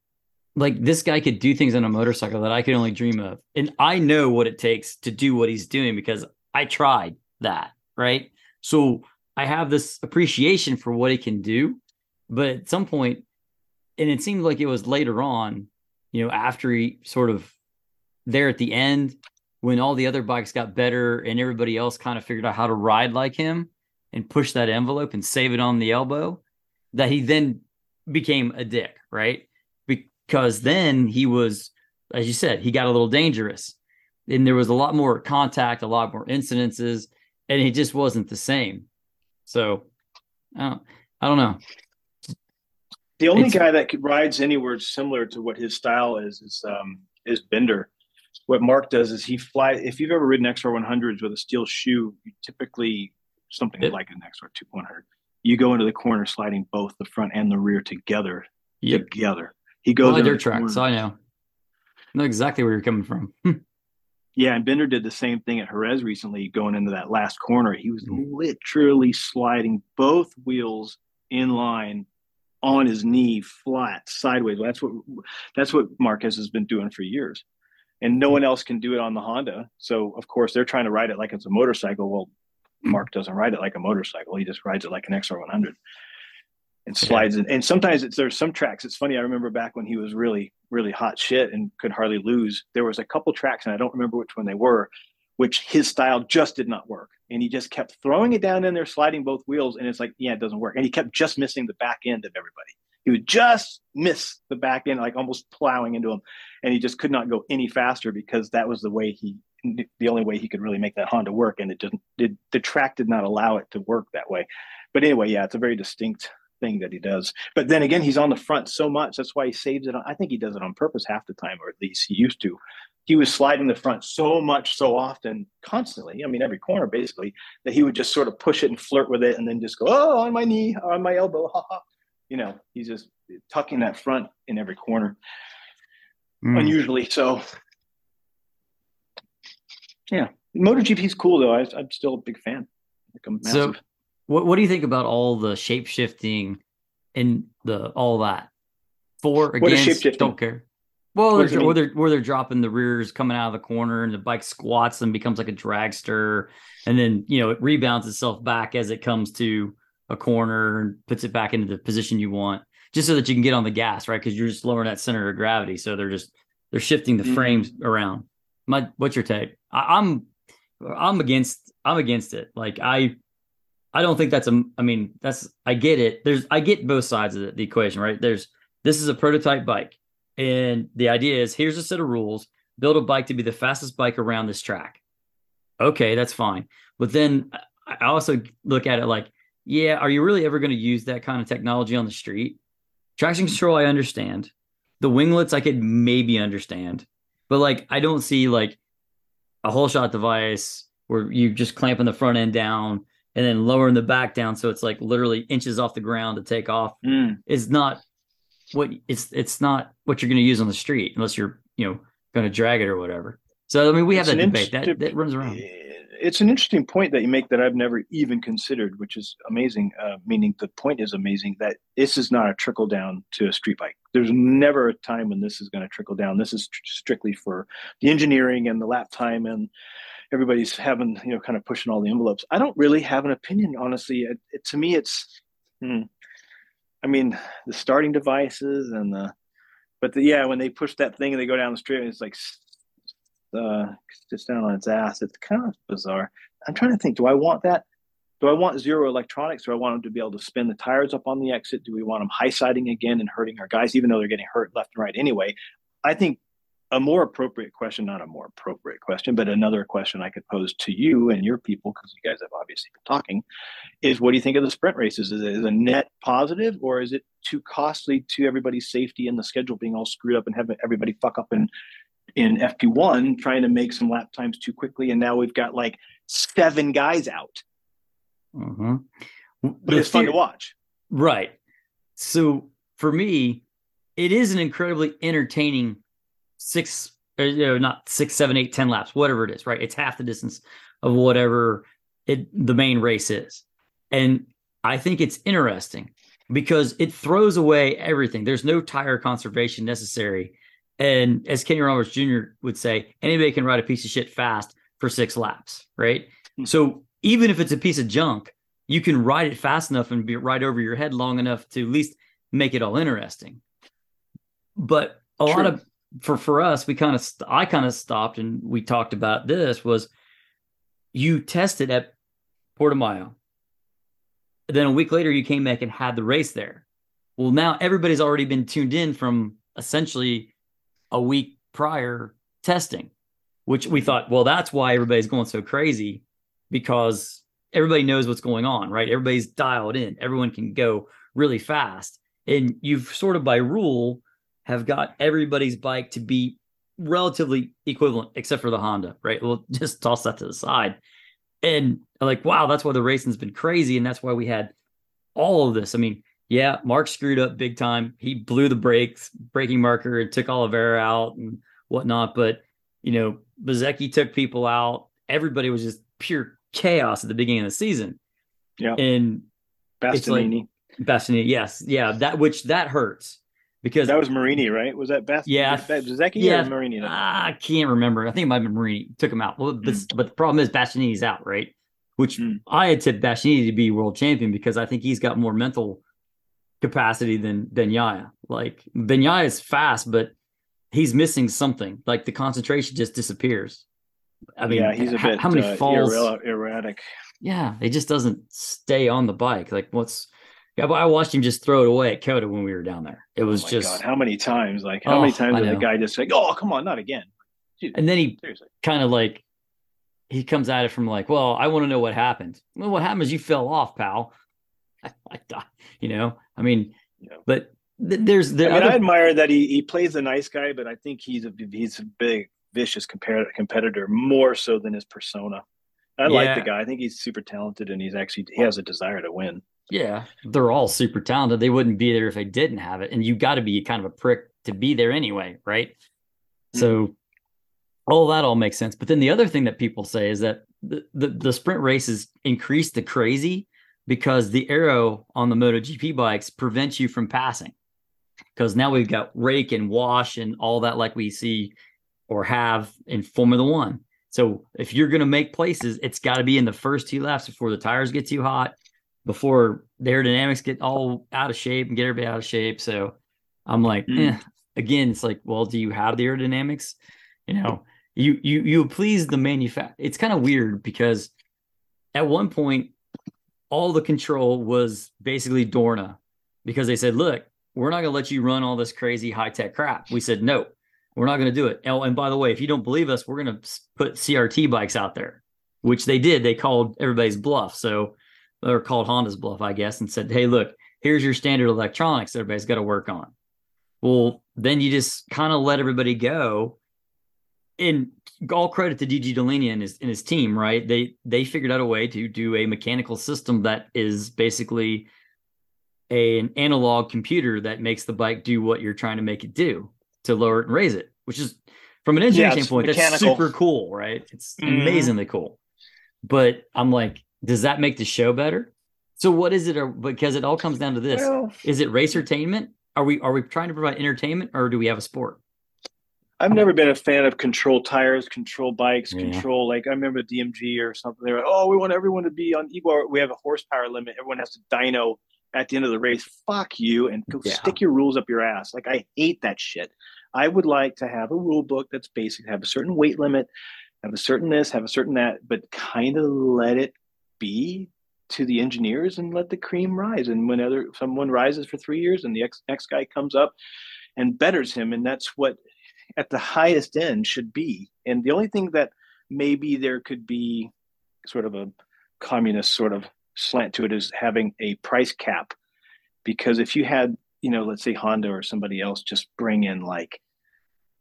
like this guy could do things on a motorcycle that I could only dream of. And I know what it takes to do what he's doing because I tried that, right? So I have this appreciation for what he can do. But at some point, and it seemed like it was later on, you know, after he sort of there at the end when all the other bikes got better and everybody else kind of figured out how to ride like him and push that envelope and save it on the elbow, that he then became a dick, right? Because then he was, as you said, he got a little dangerous and there was a lot more contact, a lot more incidences, and he just wasn't the same. So I don't, I don't know. The only it's, guy that rides anywhere similar to what his style is is um, is Binder. What Marc does is he flies. If you've ever ridden XR 100s with a steel shoe, you typically something it, like an XR 100. You go into the corner sliding both the front and the rear together. Yep. Together. He goes. Well, dirt track, so I know. I know exactly where you're coming from. Yeah, and Binder did the same thing at Jerez recently, going into that last corner. He was mm-hmm. literally sliding both wheels in line on his knee, flat, sideways. That's what that's what Marquez has been doing for years, and no one else can do it on the Honda. So of course they're trying to ride it like it's a motorcycle. Well, Marc doesn't ride it like a motorcycle. He just rides it like an XR100 and slides. And, and sometimes it's there's some tracks. It's funny. I remember back when he was really really hot shit and could hardly lose. There was a couple tracks, and I don't remember which one they were, which his style just did not work. And he just kept throwing it down in there, sliding both wheels, and it's like, yeah, it doesn't work. And he kept just missing the back end of everybody. He would just miss the back end, like almost plowing into him, and he just could not go any faster because that was the way he, the only way he could really make that Honda work, and it didn't. It, the track did not allow it to work that way. But anyway, yeah, it's a very distinct thing that he does. But then again, he's on the front so much. That's why he saves it. On, I think he does it on purpose half the time, or at least he used to. He was sliding the front so much, so often, constantly. I mean, every corner basically, that he would just sort of push it and flirt with it and then just go, oh, on my knee, on my elbow. ha ha. you know, he's just tucking that front in every corner. Mm. Unusually so. Yeah. MotoGP's cool though. I, am still a big fan. Like so what What do you think about all the shape shifting and the all that? For against, don't care. Well, they're, or they're where they're dropping the rears coming out of the corner, and the bike squats and becomes like a dragster, and then you know it rebounds itself back as it comes to a corner and puts it back into the position you want, just so that you can get on the gas, right? Because you're just lowering that center of gravity, so they're just they're shifting the mm-hmm. frames around. My, what's your take? I, I'm I'm against I'm against it. Like I I don't think that's a. I mean, that's I get it. There's I get both sides of the, equation, right? There's this is a prototype bike, and the idea is here's a set of rules. Build a bike to be the fastest bike around this track. Okay, that's fine. But then I also look at it like, yeah, are you really ever going to use that kind of technology on the street? Traction control, I understand. The winglets, I could maybe understand, but like I don't see like a whole shot device where you just clamping the front end down and then lowering the back down so it's like literally inches off the ground to take off mm. is not what it's it's not what you're going to use on the street unless you're you know going to drag it or whatever. So I mean, we have that debate that that runs around. It's an interesting point that you make that I've never even considered, which is amazing. Uh, meaning the point is amazing that this is not a trickle down to a street bike. There's never a time when this is going to trickle down. This is tr- strictly for the engineering and the lap time and everybody's having you know kind of pushing all the envelopes i don't really have an opinion honestly it, it, to me it's hmm, i mean the starting devices and the but the, yeah when they push that thing and they go down the street it's like uh just down on its ass it's kind of bizarre i'm trying to think do i want that do I want zero electronics? Do I want them to be able to spin the tires up on the exit? Do we want them high siding again and hurting our guys, even though they're getting hurt left and right anyway? I think a more appropriate question, not a more appropriate question, but another question I could pose to you and your people, because you guys have obviously been talking, is what do you think of the sprint races? Is it a net positive or is it too costly to everybody's safety and the schedule being all screwed up and having everybody fuck up in in FP1 trying to make some lap times too quickly? And now we've got like seven guys out. Mm-hmm. But the it's fun to watch. Right. So for me, it is an incredibly entertaining six, or, you know, not six, seven, eight, ten laps, whatever it is, right? It's half the distance of whatever it the main race is. And I think it's interesting. because it throws away everything. There's no tire conservation necessary. And as Kenny Roberts Jr. would say, anybody can ride a piece of shit fast for six laps, right? Mm-hmm. So even if it's a piece of junk, you can ride it fast enough and be right over your head long enough to at least make it all interesting. But a True. lot of for for us, we kind of I kind of stopped and we talked about this was you tested at Portimao. Then a week later, you came back and had the race there. Well, now everybody's already been tuned in from essentially a week prior testing, which we thought, well, that's why everybody's going so crazy because everybody knows what's going on, right? Everybody's dialed in. Everyone can go really fast. And you've sort of by rule have got everybody's bike to be relatively equivalent, except for the Honda, right? We'll just toss that to the side. And like, wow, that's why the racing's been crazy. And that's why we had all of this. I mean, yeah, Marc screwed up big time. He blew the brakes, braking marker, and took Oliveira out and whatnot. But you know, Bezzecchi took people out. Everybody was just pure chaos at the beginning of the season. Yeah. And Bastianini. Like, Bastianini, yes. Yeah. That which that hurts because that was Marini, right? Was that Best? Yeah. Bezzecchi yeah, or Marini? I can't remember. I think it might have been Marini. Took him out. Well, but, mm. but the problem is Bastianini's out, right? Which mm. I had tipped Bastianini to be world champion because I think he's got more mental capacity than Bagnaia. Like Bagnaia is fast, but he's missing something. Like the concentration just disappears. I mean, yeah, he's a bit how many uh, falls? erratic. Yeah, it just doesn't stay on the bike. Like what's yeah, but I watched him just throw it away at COTA when we were down there. It oh was oh just God, how many times? Like how oh, many times did the guy just like, "Oh, come on, not again." Dude, and then he kind of like he comes at it from like, "Well, I want to know what happened." Well, what happened is you fell off, pal. I, thought, you know, I mean, yeah. but th- there's there. I mean, other... I admire that he he plays a nice guy, but I think he's a he's a big vicious competitor competitor more so than his persona. I yeah. like the guy. I think he's super talented, and he's actually he has a desire to win. Yeah, they're all super talented. They wouldn't be there if they didn't have it, and you got to be kind of a prick to be there anyway, right? Mm-hmm. So all that all makes sense. But then the other thing that people say is that the, the, the sprint races increase the crazy because the aero on the MotoGP bikes prevents you from passing. Because now we've got rake and wash and all that, like we see or have in Formula One. So if you're going to make places, it's got to be in the first two laps before the tires get too hot, before the aerodynamics get all out of shape and get everybody out of shape. So I'm like, mm. eh. again, it's like, well, do you have the aerodynamics? You know, you you you please the manufacturer. It's kind of weird because at one point, all the control was basically Dorna because they said, look, we're not going to let you run all this crazy high tech crap. We said, no, we're not going to do it. Oh, and by the way, if you don't believe us, we're going to put CRT bikes out there, which they did. They called everybody's bluff. So or called Honda's bluff, I guess, and said, hey, look, here's your standard electronics everybody's got to work on. Well, then you just kind of let everybody go. And all credit to Gigi Dall'Igna and his and his team, right? They they figured out a way to do a mechanical system that is basically a, an analog computer that makes the bike do what you're trying to make it do to lower it and raise it, which is from an engineering yeah, standpoint, mechanical. that's super cool, right? It's mm. amazingly cool. But I'm like, does that make the show better? So what is it? Or because it all comes down to this: well, is it racertainment? Are we are we trying to provide entertainment, or do we have a sport? I've never been a fan of control tires, control bikes, yeah. control like I remember DMG or something. They were like, oh, we want everyone to be on equal. We have a horsepower limit. Everyone has to dyno at the end of the race. Fuck you and go yeah. stick your rules up your ass. Like I hate that shit. I would like to have a rule book that's basic, have a certain weight limit, have a certain this, have a certain that, but kind of let it be to the engineers and let the cream rise. And when other someone rises for three years and the ex, next guy comes up and betters him, and that's what at the highest end should be. And the only thing that maybe there could be sort of a communist sort of slant to it is having a price cap. Because if you had, you know, let's say Honda or somebody else just bring in like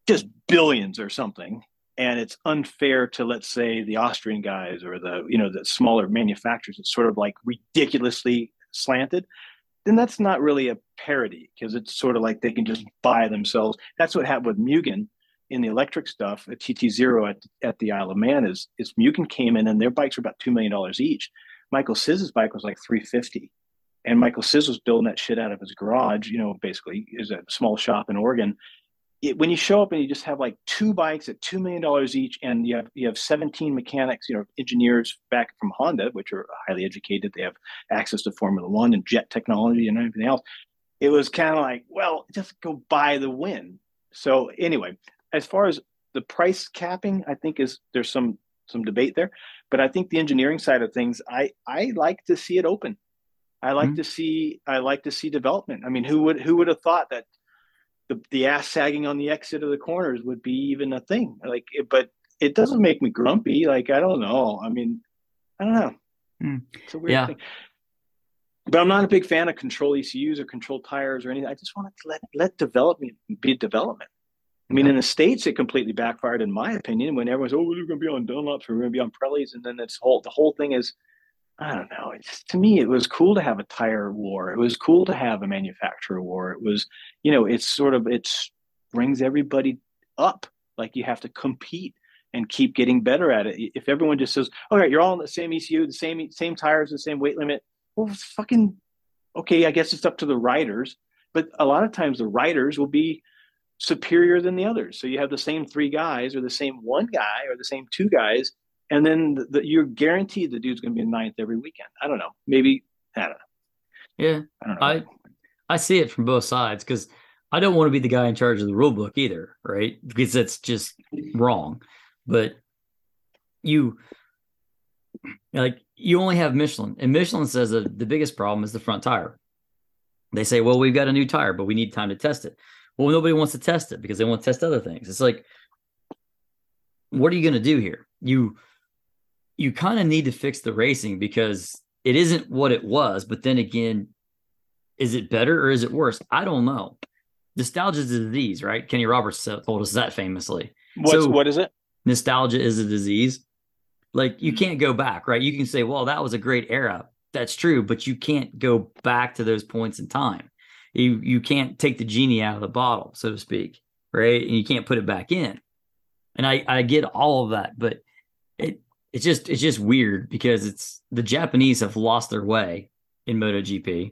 just billions or something, and it's unfair to let's say the Austrian guys or the you know the smaller manufacturers, it's sort of like ridiculously slanted then that's not really a parody because it's sort of like they can just buy themselves. That's what happened with Mugen in the electric stuff at TT0 at, at the Isle of Man is, is Mugen came in and their bikes were about $2 million each. Michael Czysz's bike was like 350. and Michael Czysz was building that shit out of his garage. You know, basically is a small shop in Oregon. It, when you show up and you just have like two bikes at two million dollars each, and you have you have 17 mechanics, you know, engineers back from Honda, which are highly educated. They have access to Formula One and jet technology and everything else. It was kind of like, well, just go buy the win. So anyway, as far as the price capping, I think is there's some some debate there, but I think the engineering side of things, I I like to see it open. I like mm-hmm. to see I like to see development. I mean, who would who would have thought that the the ass sagging on the exit of the corners would be even a thing? Like, it, but it doesn't make me grumpy. Like, I don't know. I mean, I don't know. Mm. It's a weird yeah. thing. But I'm not a big fan of control ECUs or control tires or anything. I just want to let let development be development. I mean, in the states, it completely backfired, in my opinion. When everyone's, oh, we're going to be on Dunlops, we're going to be on Pirellis, and then it's whole the whole thing is I don't know. It's, to me, it was cool to have a tire war. It was cool to have a manufacturer war. It was, you know, it's sort of it brings everybody up. Like you have to compete and keep getting better at it. If everyone just says, "All right, you're all in the same ECU, the same same tires, the same weight limit," well, fucking okay. I guess it's up to the riders. But a lot of times, the riders will be superior than the others. So you have the same three guys, or the same one guy, or the same two guys and then the, the, you're guaranteed the dude's going to be a ninth every weekend. I don't know. Maybe I don't know. Yeah, I don't know. I I see it from both sides because I don't want to be the guy in charge of the rule book either, right? Because that's just wrong. But you like you only have Michelin, and Michelin says that the biggest problem is the front tire. They say, well, we've got a new tire, but we need time to test it. Well, nobody wants to test it because they want to test other things. It's like, what are you going to do here? You you kind of need to fix the racing because it isn't what it was. But then again, is it better or is it worse? I don't know. Nostalgia is a disease, right? Kenny Roberts told us that famously. What's, so, what is it? Nostalgia is a disease. Like you hmm. can't go back, right? You can say, well, that was a great era. That's true, but you can't go back to those points in time. You you can't take the genie out of the bottle, so to speak, right? And you can't put it back in. And I I get all of that, but it's just it's just weird because it's the Japanese have lost their way in MotoGP,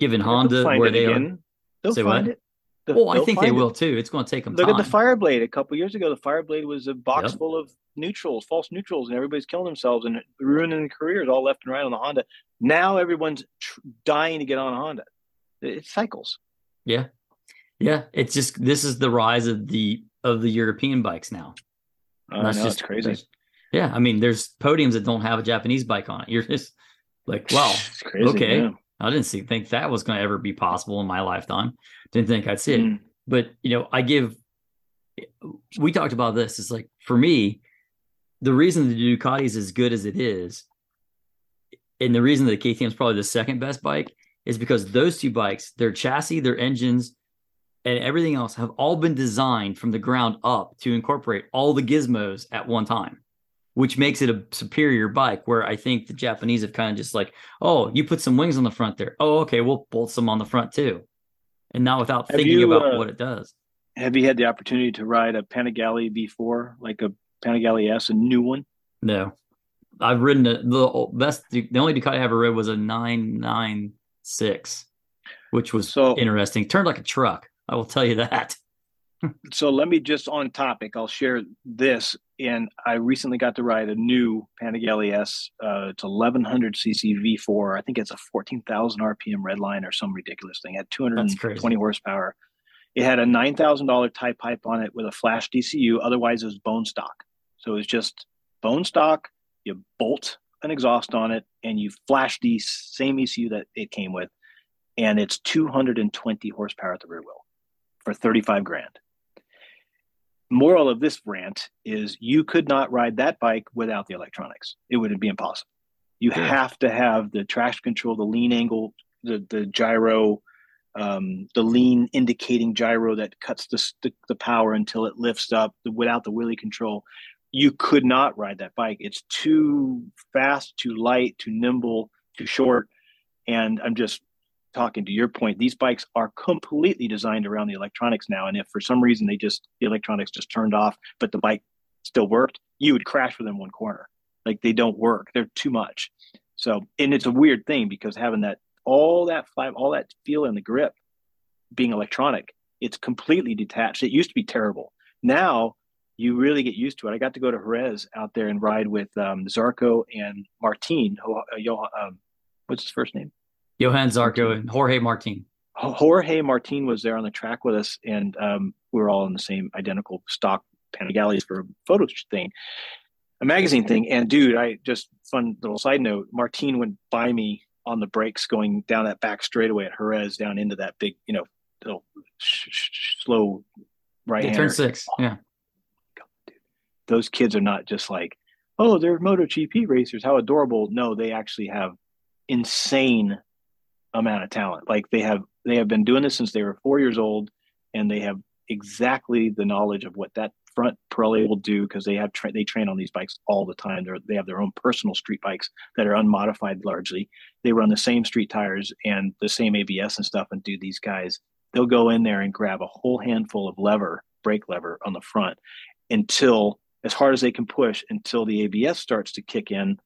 given Honda where they again. are. They'll Say find what? it. They'll, well, I think they it. will too. It's going to take them. Look time. at the Fireblade. A couple years ago, the Fireblade was a box yep. full of neutrals, false neutrals, and everybody's killing themselves and ruining careers all left and right on the Honda. Now everyone's tr- dying to get on a Honda. It cycles. Yeah, yeah. It's just this is the rise of the of the European bikes now. Oh, that's no, just crazy. Yeah, I mean, there's podiums that don't have a Japanese bike on it. You're just like, wow, crazy, okay. Yeah. I didn't see think that was going to ever be possible in my lifetime. Didn't think I'd see it. Mm. But you know, I give. We talked about this. It's like for me, the reason the Ducati is as good as it is, and the reason that the KTM is probably the second best bike is because those two bikes, their chassis, their engines, and everything else have all been designed from the ground up to incorporate all the gizmos at one time which makes it a superior bike. Where I think the Japanese have kind of just like, oh, you put some wings on the front there. Oh, okay, we'll bolt some on the front too, and not without have thinking you, about uh, what it does. Have you had the opportunity to ride a Panigale before, like a Panigale S, a new one? No, I've ridden a, the best. The only Ducati I ever rode was a nine nine six, which was so interesting. Turned like a truck. I will tell you that. so let me just on topic. I'll share this and I recently got to ride a new Panigale S. Uh, it's 1100 cc V4. I think it's a 14,000 RPM redline or some ridiculous thing. It had 220 horsepower. It had a $9,000 tie pipe on it with a flash DCU. Otherwise, it was bone stock. So it was just bone stock. You bolt an exhaust on it and you flash the same ECU that it came with. And it's 220 horsepower at the rear wheel for 35 grand moral of this rant is you could not ride that bike without the electronics. It would be impossible. You yeah. have to have the traction control, the lean angle, the the gyro, um, the lean indicating gyro that cuts the, the, the power until it lifts up. Without the wheelie control, you could not ride that bike. It's too fast, too light, too nimble, too short. And I'm just talking to your point, these bikes are completely designed around the electronics now. And if for some reason they just the electronics just turned off, but the bike still worked, you would crash within one corner. Like they don't work. They're too much. So and it's a weird thing because having that all that five, all that feel in the grip being electronic, it's completely detached. It used to be terrible. Now you really get used to it. I got to go to Jerez out there and ride with um, Zarco and Martin. Uh, um, what's his first name? Johann Zarco and Jorge Martin. Jorge Martin was there on the track with us, and um, we were all in the same identical stock Panigales for a photo thing, a magazine thing. And dude, I just fun little side note: Martin went by me on the brakes going down that back straightaway at Jerez down into that big, you know, little sh- sh- slow right. Turn six. Yeah those kids are not just like, oh, they're MotoGP racers. How adorable. No, they actually have insane amount of talent. Like they have they have been doing this since they were four years old, and they have exactly the knowledge of what that front Pirelli will do because they have tra- they train on these bikes all the time. They're, they have their own personal street bikes that are unmodified largely. They run the same street tires and the same ABS and stuff. And do these guys? They'll go in there and grab a whole handful of lever, brake lever on the front until as hard as they can push until the ABS starts to kick in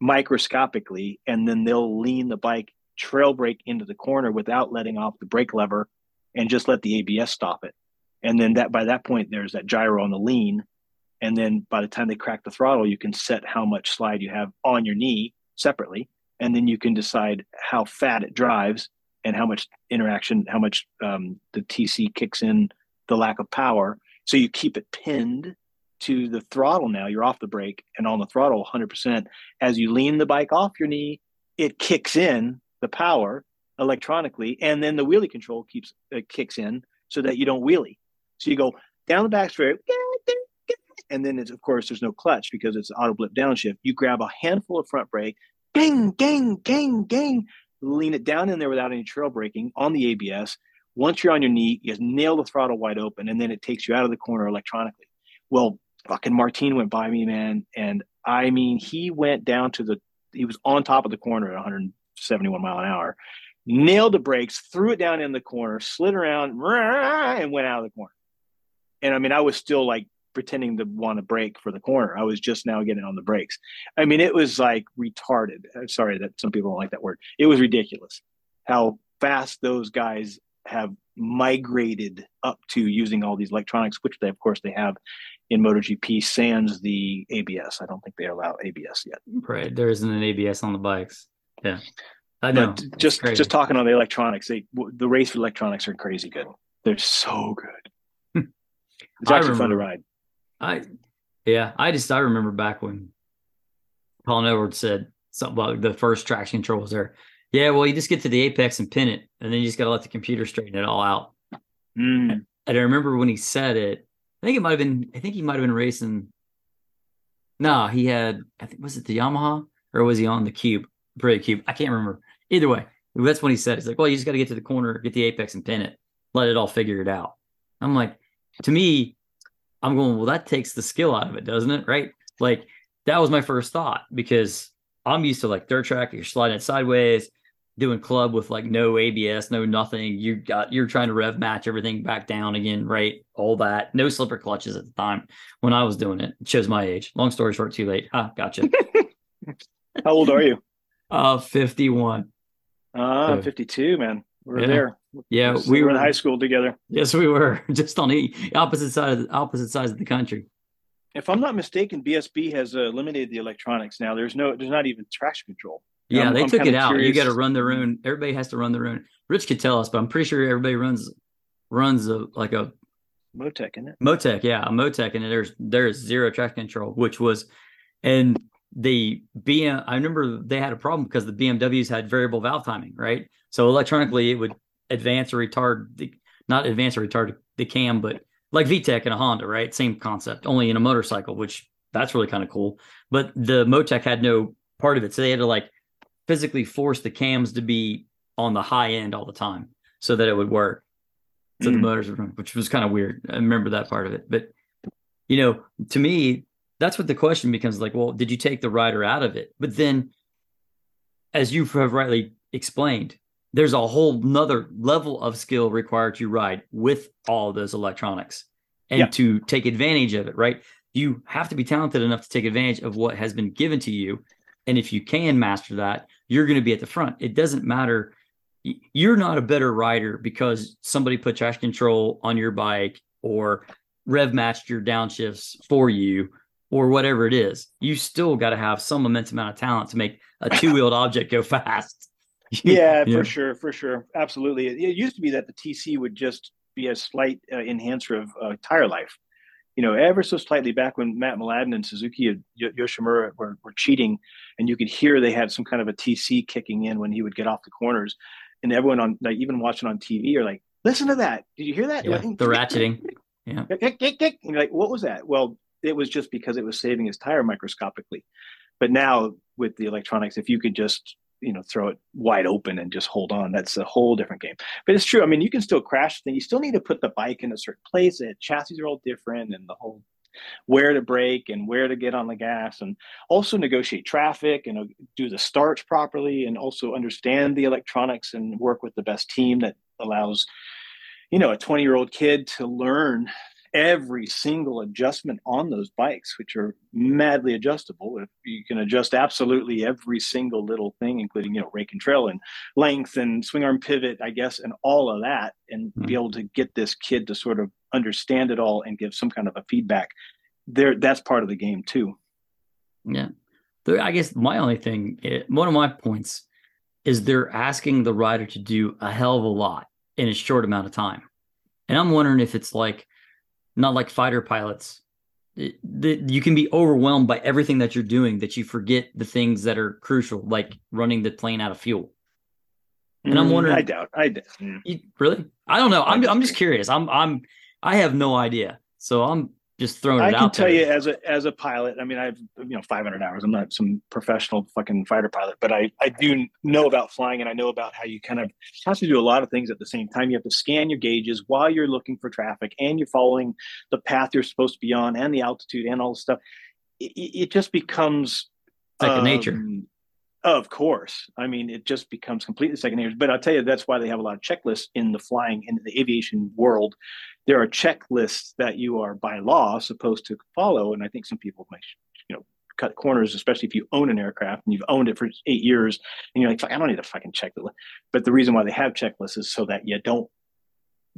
microscopically, and then they'll lean the bike trail brake into the corner without letting off the brake lever and just let the ABS stop it. And then that by that point there's that gyro on the lean. And then by the time they crack the throttle, you can set how much slide you have on your knee separately. And then you can decide how fat it drives and how much interaction, how much um, the TC kicks in the lack of power. So you keep it pinned to the throttle now. You're off the brake and on the throttle 100%. As you lean the bike off your knee, it kicks in the power electronically, and then the wheelie control keeps uh, kicks in so that you don't wheelie. So you go down the back straight, and then it's of course there's no clutch because it's auto blip downshift. You grab a handful of front brake, gang, gang, gang, gang, lean it down in there without any trail braking on the ABS. Once you're on your knee, you just nail the throttle wide open, and then it takes you out of the corner electronically. Well, fucking Martin went by me, man. And I mean, he went down to the, he was on top of the corner at 171 mile an hour, nailed the brakes, threw it down in the corner, slid around, and went out of the corner. And I mean, I was still like pretending to want to brake for the corner. I was just now getting on the brakes. I mean, it was like retarded. I'm sorry that some people don't like that word. It was ridiculous how fast those guys have migrated up to using all these electronics, which they, of course, they have in MotoGP sans the ABS. I don't think they allow ABS yet. Right, there isn't an ABS on the bikes. Yeah, I know. But just just talking on the electronics, they the race for electronics are crazy good. They're so good. it's actually remember, fun to ride. I yeah, I just I remember back when Colin Edwards said something about the first traction control was there. Yeah, well, you just get to the apex and pin it, and then you just got to let the computer straighten it all out. Mm. And I remember when he said it, I think it might have been. I think he might have been racing. No, he had. I think was it the Yamaha or was he on the Cube? Pretty Cube. I can't remember. Either way, that's what he said. He's like, "Well, you just got to get to the corner, get the apex, and pin it. Let it all figure it out." I'm like, to me, I'm going. Well, that takes the skill out of it, doesn't it? Right? Like that was my first thought because I'm used to like dirt track. You're sliding it sideways doing club with like no ABS, no nothing. You got you're trying to rev match everything back down again, right? All that. No slipper clutches at the time when I was doing it. It shows my age. Long story short, too late. Ah, gotcha. How old are you? Uh 51. Uh so, 52, man. We're yeah. there. Yeah, we, we were in high school together. Yes, we were just on the opposite side of the opposite sides of the country. If I'm not mistaken, BSB has uh, eliminated the electronics now. There's no, there's not even traction control. Yeah, I'm, they I'm took it out. Curious. You got to run their own. Everybody has to run their own. Rich could tell us, but I'm pretty sure everybody runs runs a like a Motec, isn't it? Motec, yeah, a Motec, and there's there's zero traction control, which was, and the BM. I remember they had a problem because the BMWs had variable valve timing, right? So electronically, it would advance or retard the not advance or retard the cam, but like VTEC and a Honda, right? Same concept, only in a motorcycle, which that's really kind of cool. But the Motec had no part of it, so they had to like physically force the cams to be on the high end all the time so that it would work. So mm. the motors which was kind of weird. I remember that part of it. But you know, to me, that's what the question becomes like, well, did you take the rider out of it? But then as you have rightly explained, there's a whole nother level of skill required to ride with all those electronics and yeah. to take advantage of it, right? You have to be talented enough to take advantage of what has been given to you. And if you can master that, you're going to be at the front. It doesn't matter. You're not a better rider because somebody put traction control on your bike or rev matched your downshifts for you or whatever it is. You still got to have some immense amount of talent to make a two wheeled object go fast. yeah, for sure, for sure, absolutely. It, it, used to be that the TC would just be a slight uh, enhancer of uh, tire life. You know, ever so slightly back when Mat Mladin and Suzuki and Yoshimura were, were cheating, and you could hear they had some kind of a TC kicking in when he would get off the corners, and everyone on like even watching on TV are like, "Listen to that! Did you hear that? Yeah, the ratcheting." Yeah. Kick, kick, kick. And you're like, what was that? Well, it was just because it was saving his tire microscopically. But now with the electronics, if you could just you know throw it wide open and just hold on that's a whole different game. But it's true. I mean you can still crash things you still need to put the bike in a certain place. The chassis are all different and the whole where to brake and where to get on the gas and also negotiate traffic and uh, do the starts properly and also understand the electronics and work with the best team that allows you know a 20 year old kid to learn every single adjustment on those bikes, which are madly adjustable. If you can adjust absolutely every single little thing, including you know rake and trail and length and swing arm pivot, I guess, and all of that, and mm-hmm. be able to get this kid to sort of understand it all and give some kind of a feedback. There, that's part of the game too. Yeah, I guess my only thing, eh, one of my points, is they're asking the rider to do a hell of a lot in a short amount of time, and I'm wondering if it's like not like fighter pilots. It, the, you can be overwhelmed by everything that you're doing that you forget the things that are crucial, like running the plane out of fuel. And I'm mm, wondering. I doubt. I doubt. Mm. You, really? I don't know. I'm. I'm just curious. I'm. I'm. I have no idea. So I'm just throwing it out. I can tell there. you as a as a pilot. I mean, I've you know 500 hours. I'm not some professional fucking fighter pilot, but I I do know about flying, and I know about how you kind of have to do a lot of things at the same time. You have to scan your gauges while you're looking for traffic, and you're following the path you're supposed to be on, and the altitude, and all the stuff. It, it just becomes second um, nature. Of course. I mean, it just becomes completely second nature. But I'll tell you, that's why they have a lot of checklists in the flying, in the aviation world there are checklists that you are by law supposed to follow. And I think some people might, you know, cut corners, especially if you own an aircraft and you've owned it for eight years and you're like, I don't need to fucking check the list. But the reason why they have checklists is so that you don't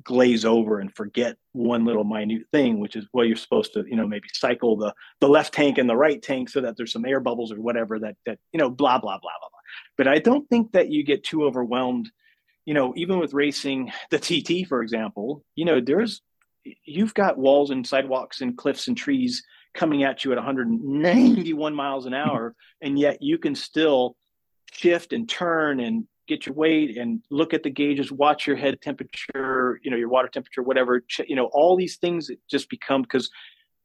glaze over and forget one little minute thing, which is well, you're supposed to, you know, maybe cycle the the left tank and the right tank so that there's some air bubbles or whatever that that, you know, blah, blah, blah, blah, blah. But I don't think that you get too overwhelmed you know, even with racing the TT, for example, you know, there's you've got walls and sidewalks and cliffs and trees coming at you at 191 miles an hour, and yet you can still shift and turn and get your weight and look at the gauges, watch your head temperature, you know, your water temperature, whatever, you know, all these things just become because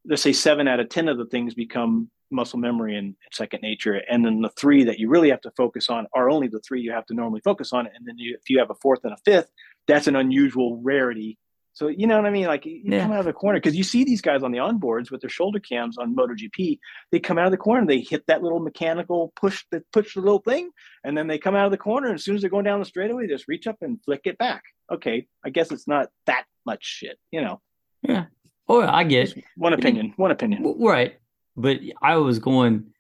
let's say seven out of 10 of the things become muscle memory and second nature. And then the three that you really have to focus on are only the three you have to normally focus on. And then you, if you have a fourth and a fifth, that's an unusual rarity. So you know what I mean? Like you yeah. come out of the corner because you see these guys on the onboards with their shoulder cams on MotoGP. They come out of the corner, they hit that little mechanical push, that push the little thing, and then they come out of the corner. And as soon as they're going down the straightaway, they just reach up and flick it back. Okay, I guess it's not that much shit, you know. Yeah. Oh, I get one opinion. One opinion. Right. But I was going.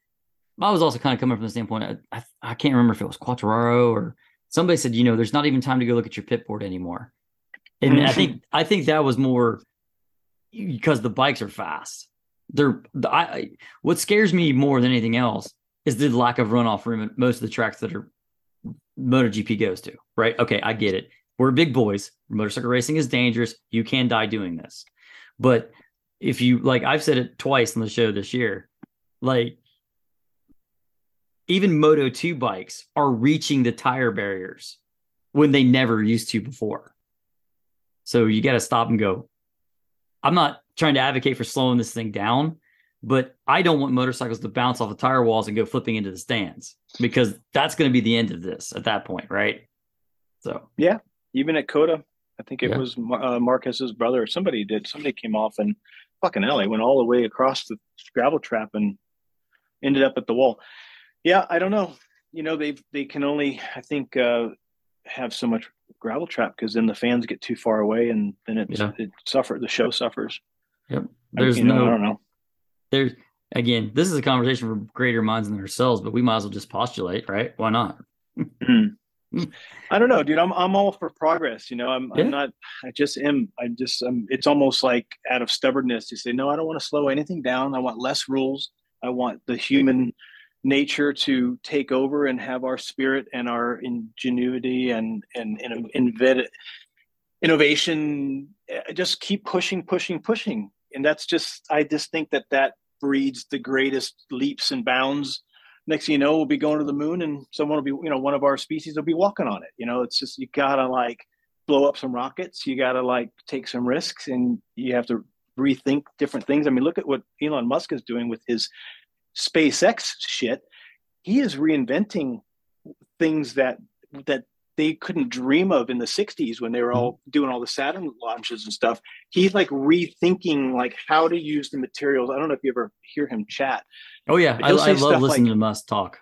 I was also kind of coming from the standpoint. I, I, I can't remember if it was Quartararo or somebody said, you know, there's not even time to go look at your pit board anymore. And I think I think that was more because the bikes are fast. They're I what scares me more than anything else is the lack of runoff room at most of the tracks that are MotoGP goes to. Right? Okay, I get it. We're big boys. Motorcycle racing is dangerous. You can die doing this. But if you like, I've said it twice on the show this year, like even Moto 2 bikes are reaching the tire barriers when they never used to before. So you got to stop and go. I'm not trying to advocate for slowing this thing down, but I don't want motorcycles to bounce off the tire walls and go flipping into the stands because that's going to be the end of this at that point, right? So, yeah, even at COTA, I think it yeah. was uh, Marquez's brother or somebody did. Somebody came off and fucking hell, went all the way across the gravel trap and ended up at the wall. Yeah, I don't know. You know, they they can only I think uh, have so much gravel trap because then the fans get too far away and then it yeah. it suffer the show suffers. Yep. There's I, no. Know, I don't know. There's again, this is a conversation for greater minds than ourselves, but we might as well just postulate, right? Why not? mm. I don't know, dude. I'm I'm all for progress. You know, I'm yeah. I'm not. I just am. I just. I'm, it's almost like out of stubbornness. You say, no, I don't want to slow anything down. I want less rules. I want the human nature to take over and have our spirit and our ingenuity and and, and invent innovation. Eh, just keep pushing, pushing, pushing. And that's just. I just think that that breeds the greatest leaps and bounds next thing you know, we'll be going to the moon and someone will be, you know, one of our species will be walking on it. You know, it's just, you gotta like blow up some rockets. You gotta like take some risks and you have to rethink different things. I mean, look at what Elon Musk is doing with his SpaceX shit. He is reinventing things that, that they couldn't dream of in the 60s when they were all mm-hmm. doing all the Saturn launches and stuff. He's like rethinking like how to use the materials. I don't know if you ever hear him chat. Oh yeah, I, I, love listening like, to Musk talk.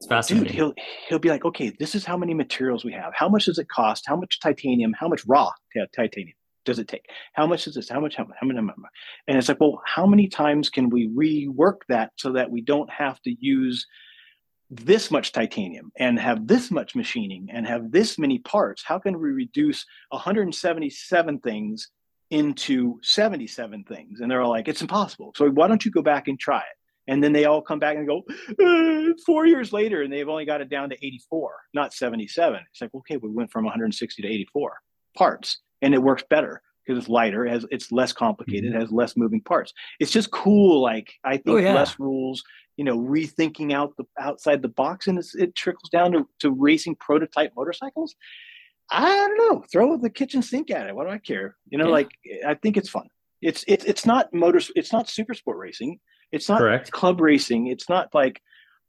It's fascinating. Dude, he'll he'll be like, okay, this is how many materials we have. How much does it cost? How much titanium? How much raw titanium does it take? How much is this? How much? How, how many? And it's like, well, how many times can we rework that so that we don't have to use this much titanium and have this much machining and have this many parts how can we reduce 177 things into 77 things and they're all like it's impossible so why don't you go back and try it and then they all come back and go uh, four years later and they've only got it down to 84 not 77 it's like okay we went from 160 to 84 parts and it works better because it's lighter it has it's less complicated mm-hmm. has less moving parts it's just cool like i think oh, yeah. less rules you know rethinking out the outside the box and it trickles down to, to racing prototype motorcycles i don't know throw the kitchen sink at it what do i care you know yeah. like i think it's fun it's it's it's not motors it's not super sport racing it's not Correct. club racing it's not like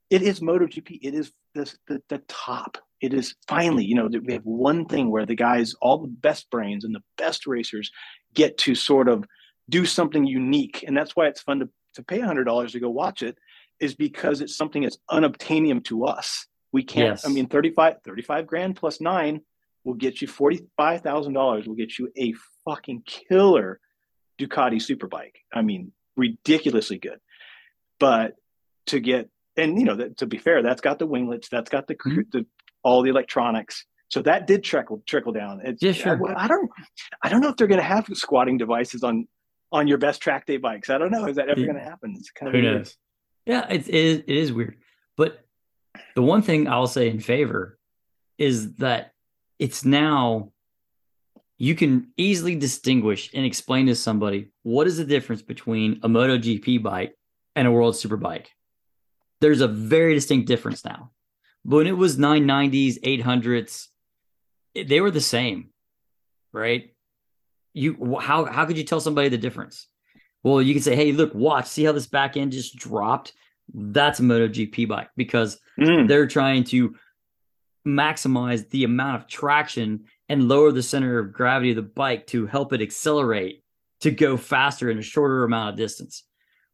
it is MotoGP. It is the, the, the top. It is finally, you know, we have one thing where the guys, all the best brains and the best racers, get to sort of do something unique, and that's why it's fun to to pay hundred dollars to go watch it is because it's something that's unobtainium to us. We can't, yes. I mean, 35, 35 grand plus nine will get you $45,000 will get you a fucking killer Ducati superbike. I mean, ridiculously good. But to get, and you know, that, to be fair, that's got the winglets, that's got the, mm-hmm. the all the electronics. So that did trickle trickle down. It's, yeah, sure. I, I don't, I don't know if they're going to have squatting devices on on your best track day bikes. I don't know. Is that ever going to happen? It's kind of who knows. Yeah, it, it is. It is weird, but the one thing I'll say in favor is that it's now you can easily distinguish and explain to somebody what is the difference between a MotoGP bike and a World Superbike. There's a very distinct difference now. But when it was 990s, 800s, they were the same, right? You how how could you tell somebody the difference? Well, you can say, hey, look, watch, see how this back end just dropped? That's a MotoGP bike because mm. they're trying to maximize the amount of traction and lower the center of gravity of the bike to help it accelerate to go faster in a shorter amount of distance,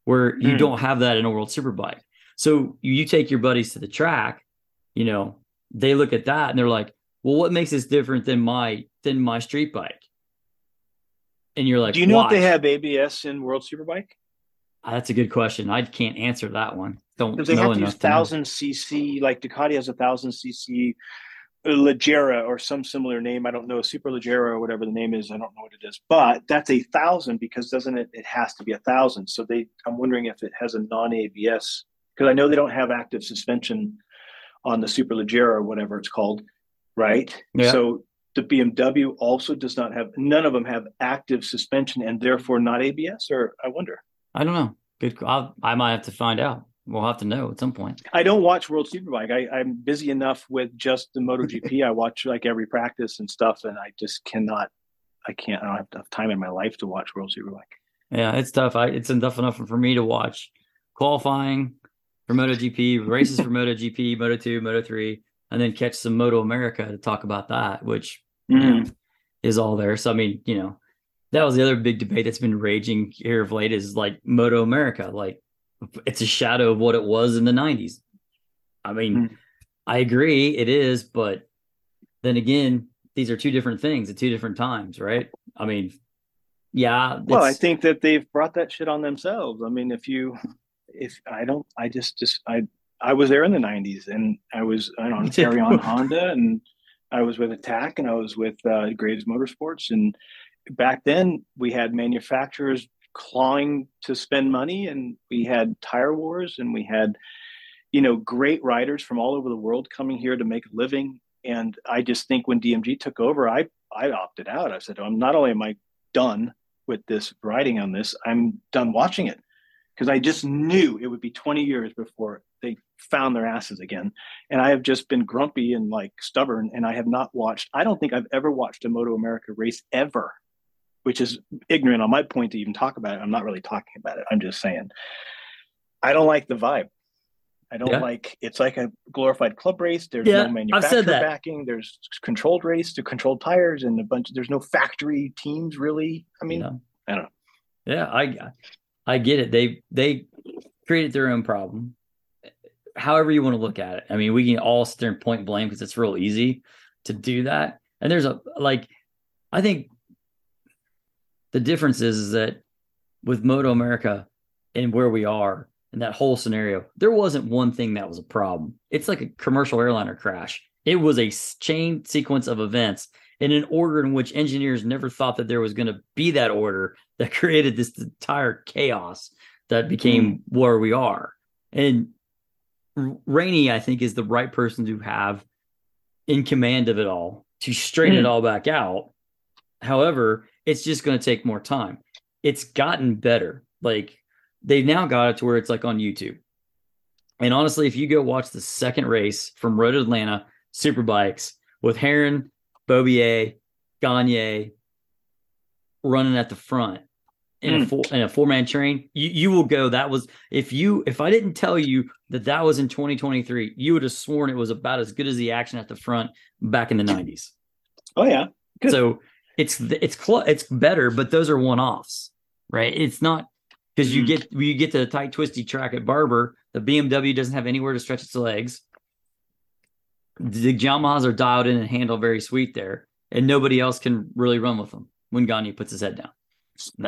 where you mm. don't have that in a World Superbike. So you take your buddies to the track, you know, they look at that and they're like, well, what makes this different than my than my street bike? and you're like, do you know Watch. if they have ABS in World Superbike? Uh, that's a good question. I can't answer that one. Don't they have to use thousand cc. Like Ducati has a thousand cc Leggera or some similar name. I don't know, Super Leggera or whatever the name is. I don't know what it is, but that's a thousand because doesn't it? It has to be a thousand. So they, I'm wondering if it has a non ABS because I know they don't have active suspension on the Superleggera or whatever it's called, right? Yeah. So the BMW also does not have none of them have active suspension and therefore not ABS or I wonder. I don't know. Good I'll, I might have to find out. We'll have to know at some point. I don't watch World Superbike. I, I'm busy enough with just the MotoGP. I watch like every practice and stuff, and I just cannot. I can't. I don't have enough time in my life to watch World Superbike. Yeah, it's tough. I, it's enough enough for me to watch qualifying for MotoGP, races for MotoGP, Moto Two, Moto Three, and then catch some Moto America to talk about that, which mm-hmm. is all there. So I mean, you know, that was the other big debate that's been raging here of late is like Moto America. Like it's a shadow of what it was in the 90s. I mean, mm-hmm. I agree it is, but then again, these are two different things at two different times, right? I mean, yeah. Well, I think that they've brought that shit on themselves. I mean, if you, if I don't, I just, just, I, I was there in the '90s, and I was I on Carry On Honda, and I was with Attack, and I was with uh, Graves Motorsports, and back then we had manufacturers clawing to spend money, and we had tire wars, and we had you know great riders from all over the world coming here to make a living. And I just think when DMG took over, I I opted out. I said, I'm not only am I done with this writing on this, I'm done watching it because I just knew it would be 20 years before they found their asses again. And I have just been grumpy and like stubborn, and I have not watched. I don't think I've ever watched a Moto America race ever, which is ignorant on my point to even talk about it. I'm not really talking about it. I'm just saying I don't like the vibe. I don't yeah. like it's like a glorified club race. There's yeah, no manufacturer backing. There's controlled race to controlled tires and a bunch. There's no factory teams really. I mean, yeah. I don't know. Yeah, I I get it. They they created their own problem. However you want to look at it. I mean, we can all sit there and point blame because it's real easy to do that. And there's a like, I think the difference is, is that with Moto America and where we are in that whole scenario, there wasn't one thing that was a problem. It's like a commercial airliner crash. It was a chain sequence of events in an order in which engineers never thought that there was going to be that order that created this entire chaos that became mm. where we are. And Rainey, I think, is the right person to have in command of it all to straighten mm. it all back out. However, it's just going to take more time. It's gotten better. Like they've now got it to where it's like on YouTube. And honestly, if you go watch the second race from Road Atlanta Superbikes with Herrin, Beaubier, Gagne running at the front in mm. a four in a four man train, you, you will go. That was if you if I didn't tell you that that was in 2023, you would have sworn it was about as good as the action at the front back in the 90s. Oh yeah, good. so it's it's cl- it's better, but those are one offs, right? It's not because mm. you get you get to the tight twisty track at Barber, the BMW doesn't have anywhere to stretch its legs. The Yamahas are dialed in and handle very sweet there, and nobody else can really run with them when Gagne puts his head down.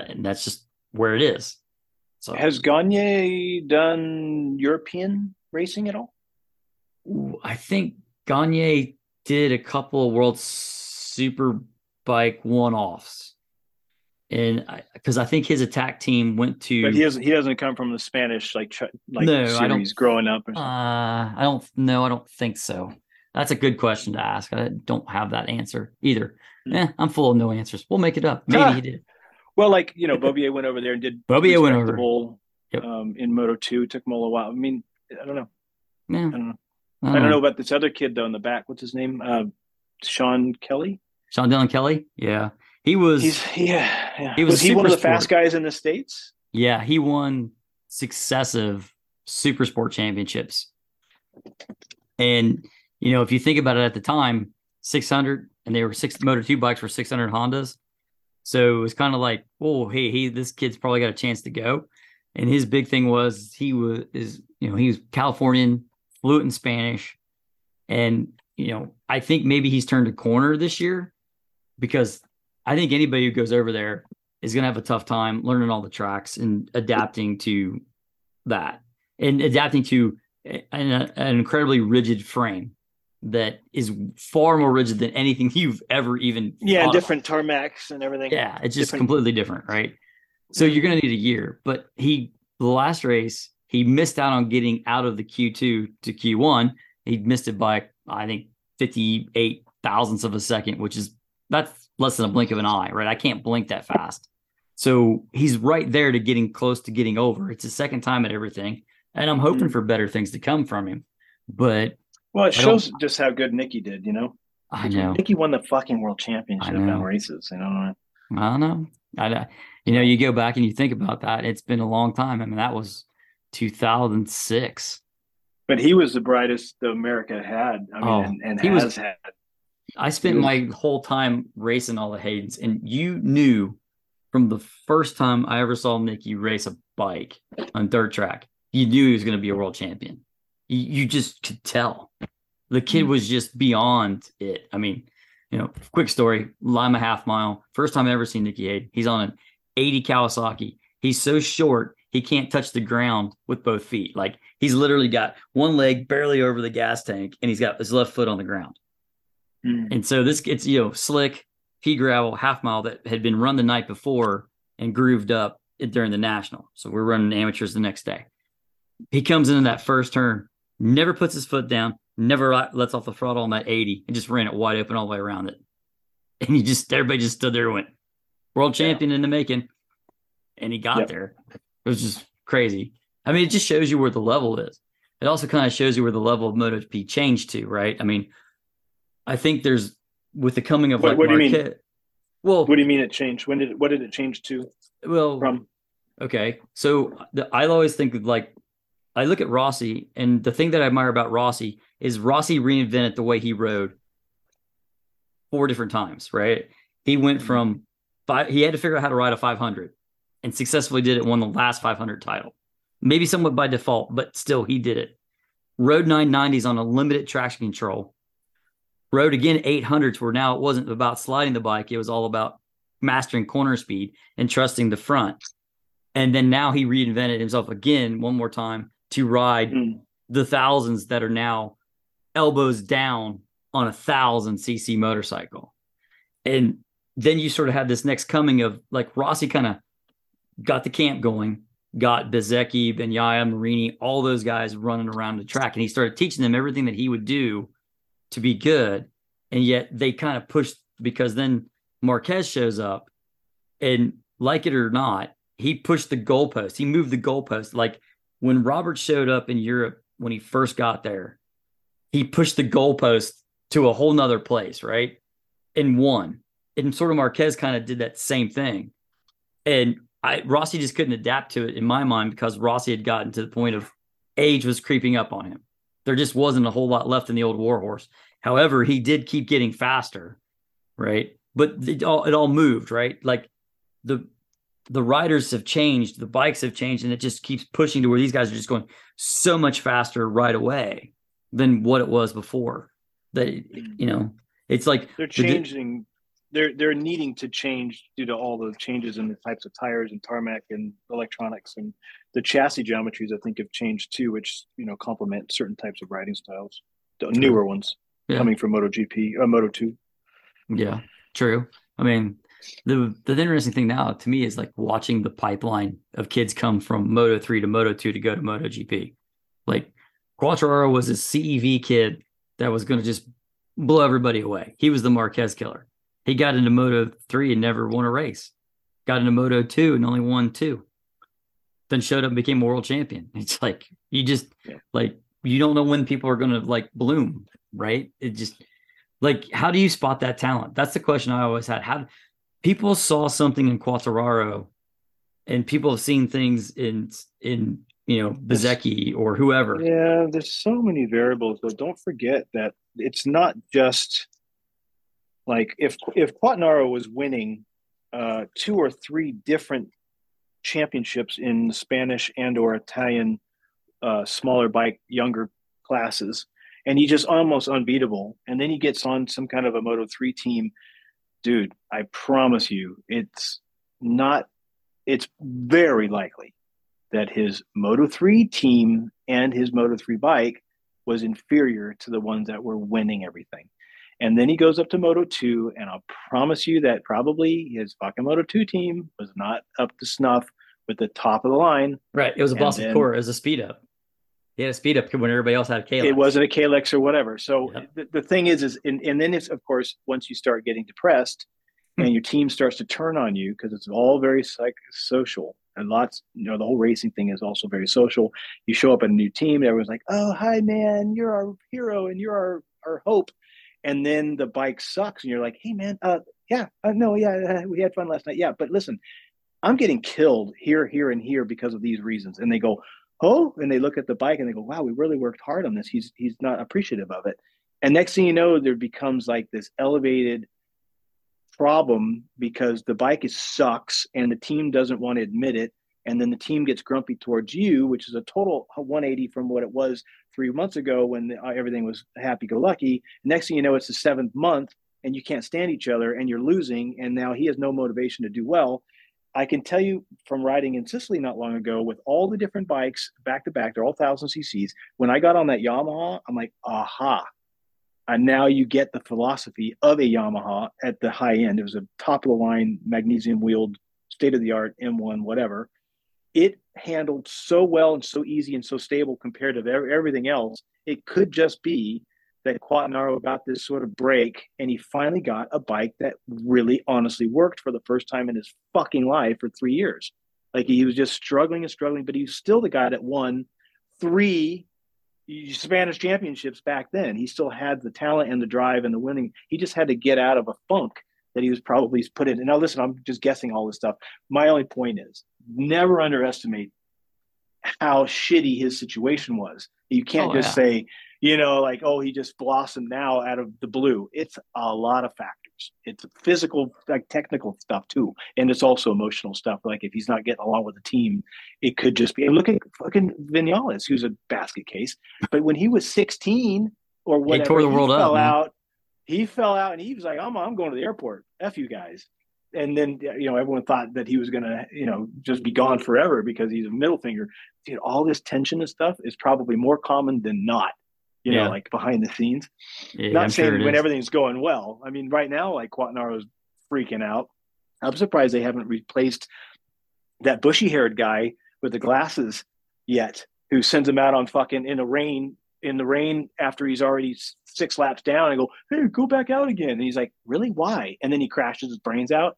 And that's just where it is. So has Gagne done European racing at all? I think Gagne did a couple of World Superbike one-offs, and because I, I, think his attack team went to. But he doesn't. He doesn't come from the Spanish like like no, series growing up. Uh, I don't. No, I don't think so. That's a good question to ask. I don't have that answer either. Mm. Eh, I'm full of no answers. We'll make it up. Maybe ah. he did. Well, like you know, Beaubier went over there and did Beaubier went over bowl, yep. um, in Moto Two. Took him a little while. I mean, I don't know. Yeah. I don't know. I don't, I don't know. about this other kid though in the back. What's his name? Uh, Sean Kelly. Sean Dylan Kelly. Yeah, he was. He's yeah. yeah. He was, was he one of the sport. fast guys in the states? Yeah, he won successive super sport championships, and you know, if you think about it at the time, 600 and they were six Moto Two bikes for 600 Hondas. So it was kind of like, oh, hey, he, this kid's probably got a chance to go. And his big thing was he was, is, you know, he was Californian, fluent in Spanish. And, you know, I think maybe he's turned a corner this year because I think anybody who goes over there is going to have a tough time learning all the tracks and adapting to that and adapting to an, an incredibly rigid frame that is far more rigid than anything you've ever even yeah different of. tarmacs and everything. Yeah it's just different. completely different right? So you're going to need a year but he the last race he missed out on getting out of the q2 to q1 he missed it by i think 58 thousandths of a second which is that's less than a blink of an eye right? I can't blink that fast. So he's right there to getting close to getting over. It's his second time at everything and i'm hoping mm-hmm. for better things to come from him. But well, it shows just how good Nicky did, you know. I know. Nicky won the fucking world championship in races. You know. I don't know. I, you know, you go back and you think about that. It's been a long time. I mean, that was 2006. But he was the brightest America had. I mean, oh, and, and he was had. I spent was, my whole time racing all the Haydens, and you knew from the first time I ever saw Nicky race a bike on dirt track, you knew he was going to be a world champion you, you just could tell the kid mm. was just beyond it. I mean, you know, quick story: Lima half mile. First time I ever seen Nicky Hayden. He's on an 80 Kawasaki. He's so short. he can't touch the ground with both feet. Like he's literally got one leg barely over the gas tank and he's got his left foot on the ground. Mm. And so this gets, you know, slick pea gravel half mile that had been run the night before and grooved up during the national. So we're running amateurs the next day. He comes into that first turn, never puts his foot down, never lets off the throttle on that 80 and just ran it wide open all the way around it. And he just, everybody just stood there and went, world champion yeah. in the making. And he got yep. there. It was just crazy. I mean, it just shows you where the level is. It also kind of shows you where the level of MotoGP changed to, right? I mean, I think there's with the coming of what, like what do you mean? Well, what do you mean it changed? When did it, what did it change to? Well, from okay, so the, I always think of like I look at Rossi, and the thing that I admire about Rossi is Rossi reinvented the way he rode four different times, right? He went mm-hmm. from five, he had to figure out how to ride a 500 and successfully did it, won the last 500 title. Maybe somewhat by default, but still he did it. Rode 990s on a limited traction control. Rode again 800s where now it wasn't about sliding the bike, it was all about mastering corner speed and trusting the front. And then now he reinvented himself again one more time to ride mm. the thousands that are now elbows down on a thousand cc motorcycle. And then you sort of have this next coming of like Rossi kind of got the camp going, got Bezzecchi, Bagnaia, Marini, all those guys running around the track. And he started teaching them everything that he would do to be good. And yet they kind of pushed because then Marquez shows up and like it or not, he pushed the goalpost. He moved the goalpost. Like when Robert showed up in Europe when he first got there, he pushed the goalpost to a whole nother place, right? And won. And sort of Marquez kind of did that same thing. And I Rossi just couldn't adapt to it in my mind because Rossi had gotten to the point of age was creeping up on him. There just wasn't a whole lot left in the old warhorse. However, he did keep getting faster, right? But it all it all moved, right? Like the the riders have changed, the bikes have changed, and it just keeps pushing to where these guys are just going so much faster right away than what it was before. That you know, it's like they're changing. they're they're needing to change due to all the changes in the types of tires and tarmac and electronics and the chassis geometries. I think have changed too, which you know complement certain types of riding styles, the newer ones yeah. coming from MotoGP, uh, Moto Two. Yeah, true. I mean, the the interesting thing now to me is like watching the pipeline of kids come from Moto 3 to Moto 2 to go to Moto GP. Like Quartararo was a CEV kid that was going to just blow everybody away. He was the Marquez killer. He got into Moto 3 and never won a race. Got into Moto 2 and only won two. Then showed up and became a world champion. It's like you just yeah. like you don't know when people are going to like bloom, right? It just like how do you spot that talent? That's the question I always had. How people saw something in Quartararo, and people have seen things in in you know Bezzecchi or whoever. Yeah, there's so many variables, but don't forget that it's not just like if if Quartararo was winning uh, two or three different championships in Spanish and or Italian uh, smaller bike younger classes, and he's just almost unbeatable. And then he gets on some kind of a Moto three team dude, I promise you, it's not, it's very likely that his Moto 3 team and his Moto 3 bike was inferior to the ones that were winning everything. And then he goes up to Moto 2, and I'll promise you that probably his fucking Moto 2 team was not up to snuff with the top of the line. Right. It was a Boss of Core as a speed up. He had a speed up when everybody else had a Kalex. It wasn't a Kalex or whatever. So yeah. the, the thing is, is and, and then it's of course once you start getting depressed hmm. and your team starts to turn on you because it's all very psych social and lots, you know, the whole racing thing is also very social. You show up at a new team, everyone's like, "Oh, hi, man, you're our hero and you're our our hope," and then the bike sucks, and you're like, "Hey, man, uh, yeah, uh, no, yeah, uh, we had fun last night, yeah, but listen." I'm getting killed here, here, and here because of these reasons. And they go, oh, and they look at the bike and they go, wow, we really worked hard on this. He's he's not appreciative of it. And next thing you know, there becomes like this elevated problem because the bike is sucks and the team doesn't want to admit it. And then the team gets grumpy towards you, which is a total 180 from what it was three months ago when uh, everything was happy go lucky. Next thing you know, it's the seventh month and you can't stand each other and you're losing. And now he has no motivation to do well I can tell you from riding in Sicily not long ago with all the different bikes back to back, they're all thousand cc's. When I got on that Yamaha, I'm like, aha. And now you get the philosophy of a Yamaha at the high end. It was a top of the line, magnesium wheeled, state of the art M1, whatever. It handled so well and so easy and so stable compared to everything else. It could just be that Quartararo got this sort of break and he finally got a bike that really honestly worked for the first time in his fucking life for three years. Like he was just struggling and struggling, but he was still the guy that won three Spanish championships back then. He still had the talent and the drive and the winning. He just had to get out of a funk that he was probably put in. And now listen, I'm just guessing all this stuff. My only point is never underestimate how shitty his situation was. You can't oh, just yeah. say, you know, like, oh, he just blossomed now out of the blue. It's a lot of factors. It's physical, like technical stuff too. And it's also emotional stuff. Like if he's not getting along with the team, it could just be look at fucking Vinales, who's a basket case. But when he was 16 or whatever, he tore the world fell up, out. He fell out and he was like, I'm I'm going to the airport. F you guys and then you know everyone thought that he was going to you know just be gone forever because he's a middle finger Dude, all this tension and stuff is probably more common than not you yeah. know, like behind the scenes. Yeah, Not I'm saying sure when is. everything's going well. I mean, right now, like is freaking out. I'm surprised they haven't replaced that bushy haired guy with the glasses yet, who sends him out on fucking in the rain in the rain after he's already six laps down and go, hey, go back out again. And he's like, really? Why? And then he crashes his brains out.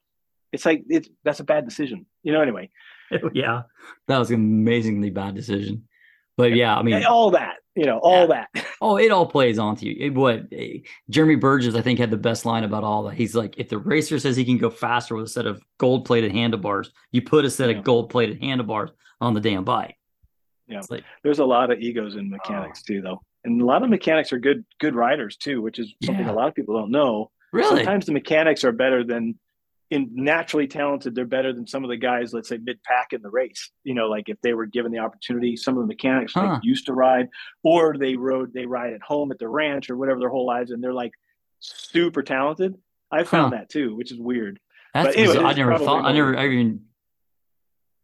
It's like it's that's a bad decision. You know, anyway. yeah. That was an amazingly bad decision. But yeah, I mean all that you know, all yeah. that. oh, it all plays onto you. It, what Jeremy Burgess, I think, had the best line about all that. He's like, if the racer says he can go faster with a set of gold plated handlebars, you put a set yeah. of gold plated handlebars on the damn bike. Yeah, like, there's a lot of egos in mechanics oh. too, though, and a lot of mechanics are good good riders too, which is something yeah. a lot of people don't know. Really, sometimes the mechanics are better than in naturally talented, they're better than some of the guys, let's say mid pack in the race. You know, like if they were given the opportunity, some of the mechanics huh. like used to ride, or they rode, they ride at home at the ranch or whatever their whole lives, and they're like super talented. I found huh. that too, which is weird. That's but anyway, I never thought, I never, I even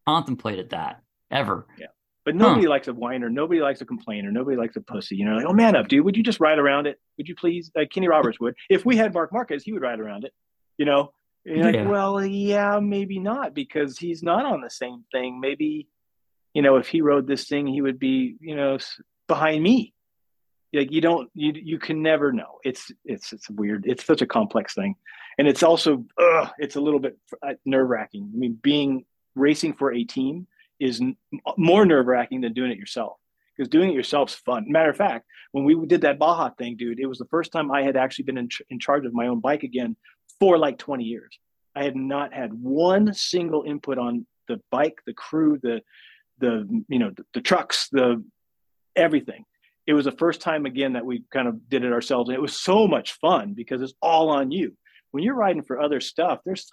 contemplated that ever. Yeah. But nobody huh. likes a whiner. Nobody likes a complainer. Nobody likes a pussy. You know, like, oh man up, dude. Would you just ride around it? Would you please? Like Kenny Roberts would. If we had Marc Marquez, he would ride around it. You know, you're yeah. like, well, yeah, maybe not because he's not on the same thing. Maybe, you know, if he rode this thing, he would be, you know, behind me. Like you don't, you you can never know. It's it's it's weird. It's such a complex thing, and it's also, uh, it's a little bit uh, nerve wracking. I mean, being racing for a team is more nerve wracking than doing it yourself because doing it yourself's fun. Matter of fact, when we did that Baja thing, dude, it was the first time I had actually been in, in charge of my own bike again for like 20 years. I had not had one single input on the bike, the crew, the the you know the, the trucks, the everything. It was the first time again that we kind of did it ourselves, and it was so much fun because it's all on you. When you're riding for other stuff, there's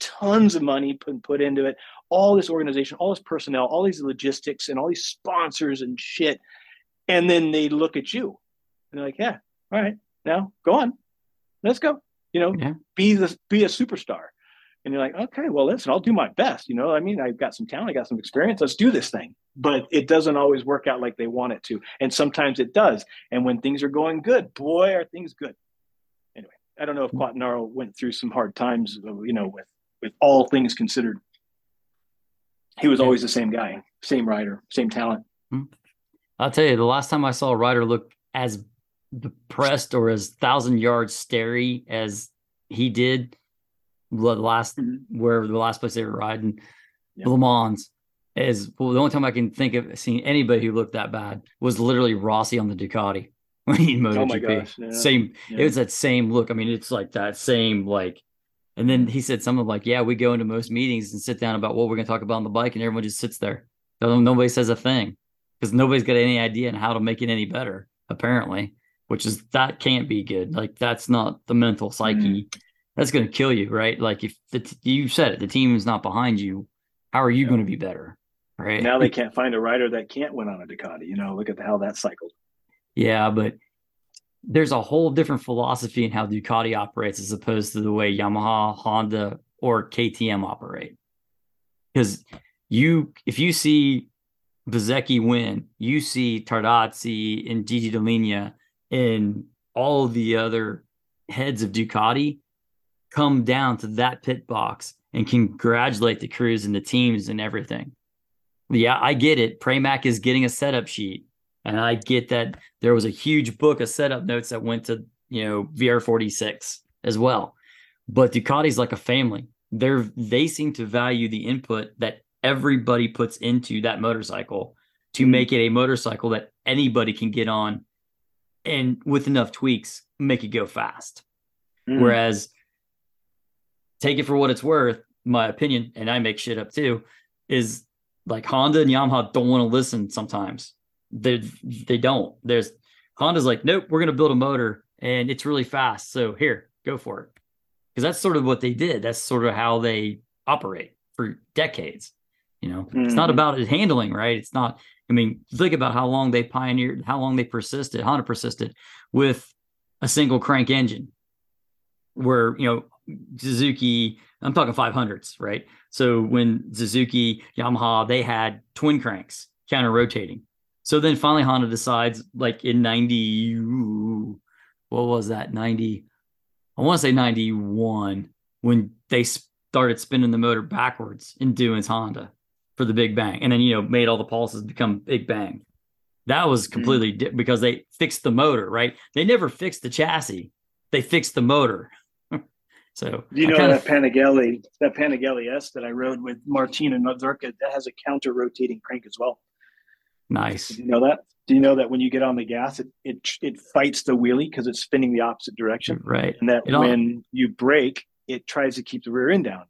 tons of money put, put into it, all this organization, all this personnel, all these logistics, and all these sponsors and shit. And then they look at you and they're like, "Yeah, all right, now go on, let's go." You know, yeah. be the be a superstar. And you're like, okay, well, listen, I'll do my best. You know, I mean, I've got some talent, I got some experience. Let's do this thing. But it doesn't always work out like they want it to, and sometimes it does. And when things are going good, boy, are things good. Anyway, I don't know if Quartararo went through some hard times, you know, with with all things considered. He was always the same guy, same rider, same talent. Hmm. I'll tell you, the last time I saw a rider look as depressed or as thousand yards starry as he did the last mm-hmm. wherever the last place they were riding yeah. Le Mans is well the only time I can think of seeing anybody who looked that bad was literally Rossi on the Ducati when he MotoGP. Oh my gosh, yeah. Same yeah. it was that same look. I mean, it's like that same like and then he said something like, Yeah, we go into most meetings and sit down about what we're gonna talk about on the bike, and everyone just sits there. Nobody says a thing because nobody's got any idea on how to make it any better, apparently which is that can't be good. Like that's not the mental psyche. Mm. That's going to kill you, right? Like if the t- you said it, the team is not behind you. How are you yeah. going to be better? Right now, they can't find a rider that can't win on a Ducati. You know, look at how that cycled. Yeah, but there's a whole different philosophy in how Ducati operates as opposed to the way Yamaha, Honda, or KTM operate. because you if you see Bezzecchi win, you see Tardozzi and Gigi Dall'Igna and all the other heads of Ducati come down to that pit box and congratulate the crews and the teams and everything. Yeah, I get it. Pramac is getting a setup sheet. And I get that there was a huge book of setup notes that went to, you know, VR46 as well. But Ducati's like a family. They're they seem to value the input that everybody puts into that motorcycle to mm-hmm. make it a motorcycle that anybody can get on and with enough tweaks make it go fast. Mm. Whereas take it for what it's worth, my opinion, and I make shit up too, is like Honda and Yamaha don't want to listen sometimes. They they don't. There's Honda's like, nope, we're gonna build a motor and it's really fast. So here, go for it. Because that's sort of what they did. That's sort of how they operate for decades. You know, mm-hmm. it's not mm-hmm. about it handling, right? It's not, I mean, think about how long they pioneered, how long they persisted, Honda persisted with a single crank engine where, you know, Suzuki, I'm talking 500s, right? So when Suzuki, Yamaha, they had twin cranks counter rotating. So then finally Honda decides, like in 90, what was that? 90, I want to say 91, when they started spinning the motor backwards in Doohan's Honda for the Big Bang, and then you know made all the pulses become Big Bang. That was mm-hmm. completely mm. di- because they fixed the motor, right? They never fixed the chassis; they fixed the motor. so you know that Panigale, that Panigale S that I rode with Martina Mazurka, that has a counter rotating crank as well. Nice. Did you know that? Do you know that when you get on the gas, it it, it fights the wheelie because it's spinning the opposite direction, right? And that it when you brake, it tries to keep the rear end down.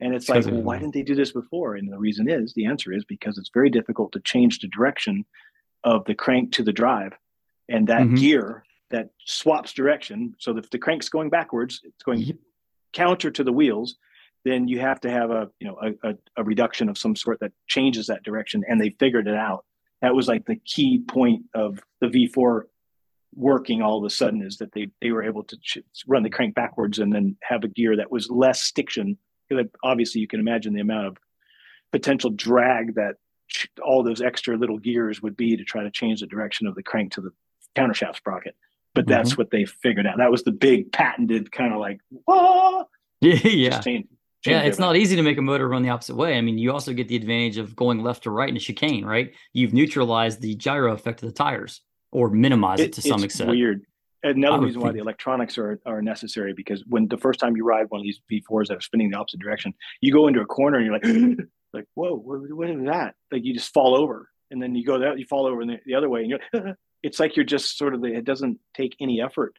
And it's like, well, why didn't they do this before? And the reason is, the answer is because it's very difficult to change the direction of the crank to the drive. And that mm-hmm. gear that swaps direction. So if the crank's going backwards, it's going yep. counter to the wheels, then you have to have a, you know, a, a, a reduction of some sort that changes that direction. And they figured it out. That was like the key point of the V4 working all of a sudden is that they, they were able to ch- run the crank backwards and then have a gear that was less stiction obviously you can imagine the amount of potential drag that all those extra little gears would be to try to change the direction of the crank to the countershaft sprocket. But that's mm-hmm. what they figured out. That was the big patented kind of like, whoa. Yeah. yeah. Change, yeah, it's not easy to make a motor run the opposite way. I mean, you also get the advantage of going left to right in a chicane, right? You've neutralized the gyro effect of the tires or minimize it, it to some extent. Weird another reason why the electronics are, are necessary because when the first time you ride one of these V4s that are spinning the opposite direction, you go into a corner and you're like, like, whoa, what, what is that? Like you just fall over, and then you go that you fall over the, the other way, and you're, it's like you're just sort of the, it doesn't take any effort,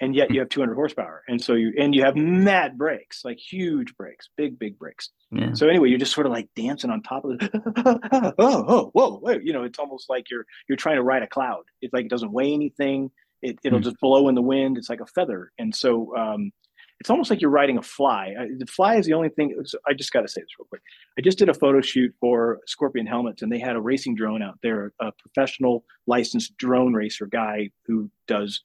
and yet you have 200 horsepower, and so you and you have mad brakes, like huge brakes, big big brakes. Yeah. So anyway, you're just sort of like dancing on top of it. oh, oh, whoa, whoa, you know, it's almost like you're you're trying to ride a cloud. It's like it doesn't weigh anything it, it'll mm. just blow in the wind. It's like a feather. And so um, it's almost like you're riding a fly. the fly is the only thing. I just got to say this real quick. I just did a photo shoot for Scorpion Helmets, and they had a racing drone out there, a professional licensed drone racer guy who does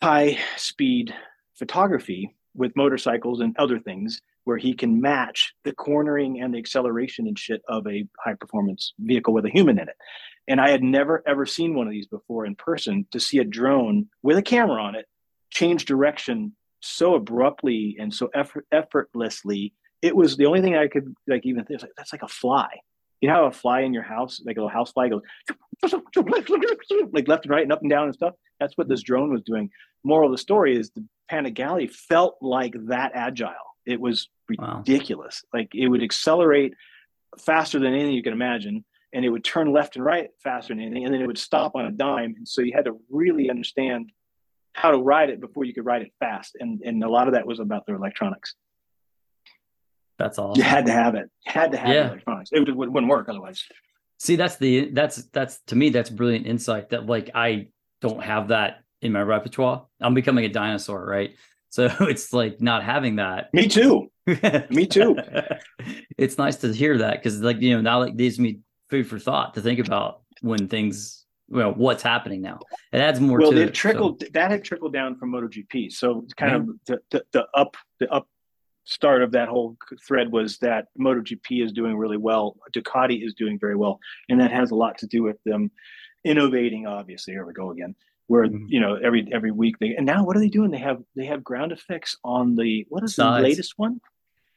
high speed photography with motorcycles and other things where he can match the cornering and the acceleration and shit of a high performance vehicle with a human in it. And I had never ever seen one of these before in person to see a drone with a camera on it change direction so abruptly and so effort, effortlessly. It was the only thing I could like even think like, that's like a fly. You know how a fly in your house, like a little house fly goes like left and right and up and down and stuff? That's what this drone was doing. Moral of the story is the Panigale felt like that agile. It was ridiculous. Wow. Like it would accelerate faster than anything you can imagine and it would turn left and right faster than anything, and then it would stop on a dime. And so you had to really understand how to ride it before you could ride it fast. And and a lot of that was about the electronics. That's awesome. You had to have it. You had to have yeah. electronics. It, would, not work otherwise. See, that's the that's that's to me that's brilliant insight. That like I don't have that in my repertoire. I'm becoming a dinosaur, right? So it's like not having that. Me too. me too. it's nice to hear that because like you know now like gives me food for thought to think about when things well what's happening now it adds more well to it, trickled so. that had trickled down from MotoGP so kind yeah. of the, the, the up the up start of that whole thread was that MotoGP is doing really well, Ducati is doing very well, and that has a lot to do with them innovating. Obviously, here we go again. Where mm-hmm. you know every every week they and now what are they doing? They have they have ground effects on the what is Sides. the latest one?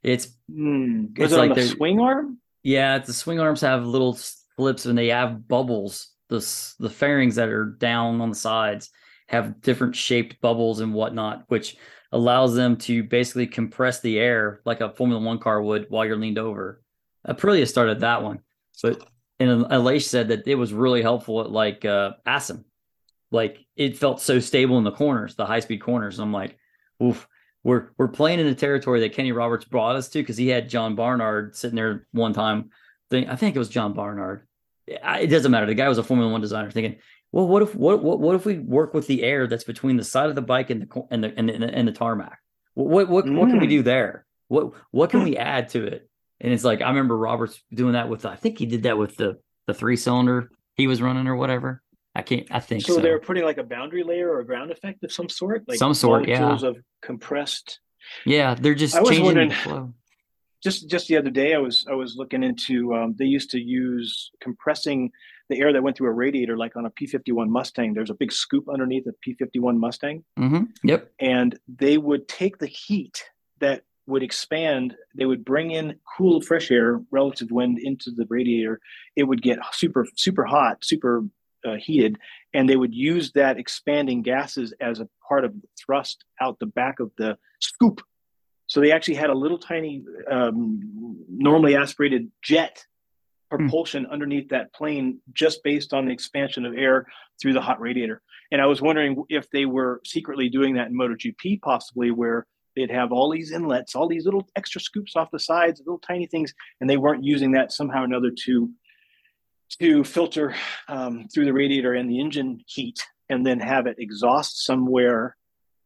It's mm, it's it like the swing arm. Yeah, the swing arms have little flips and they have bubbles. The the fairings that are down on the sides have different shaped bubbles and whatnot, which allows them to basically compress the air like a Formula One car would while you're leaned over. Aprilia started that one, but and Aleix said that it was really helpful at like uh Assen. Like it felt so stable in the corners, the high speed corners. I'm like, oof, we're we're playing in the territory that Kenny Roberts brought us to because he had John Barnard sitting there one time. I think it was John Barnard. It doesn't matter. The guy was a Formula One designer, thinking well, what if what what what if we work with the air that's between the side of the bike and the and the and the, and the tarmac? What what mm. what can we do mm. there? What what can we add to it? And it's like I remember Roberts doing that with I think he did that with the the three cylinder he was running or whatever. I can't. I think so. so. They're putting like a boundary layer or a ground effect of some sort, like some sort, yeah, of compressed. Yeah, they're just I was changing the flow. Just just the other day, I was I was looking into. Um, they used to use compressing the air that went through a radiator, like on a P51 Mustang, there's a big scoop underneath a P51 Mustang. Mm-hmm. Yep. And they would take the heat that would expand, they would bring in cool, fresh air, relative wind into the radiator. It would get super, super hot, super uh, heated, and they would use that expanding gases as a part of the thrust out the back of the scoop. So they actually had a little tiny, um, normally aspirated jet Hmm. propulsion mm. underneath that plane just based on the expansion of air through the hot radiator. And I was wondering if they were secretly doing that in MotoGP, possibly where they'd have all these inlets, all these little extra scoops off the sides, little tiny things, and they weren't using that somehow or another to to filter um, through the radiator and the engine heat, and then have it exhaust somewhere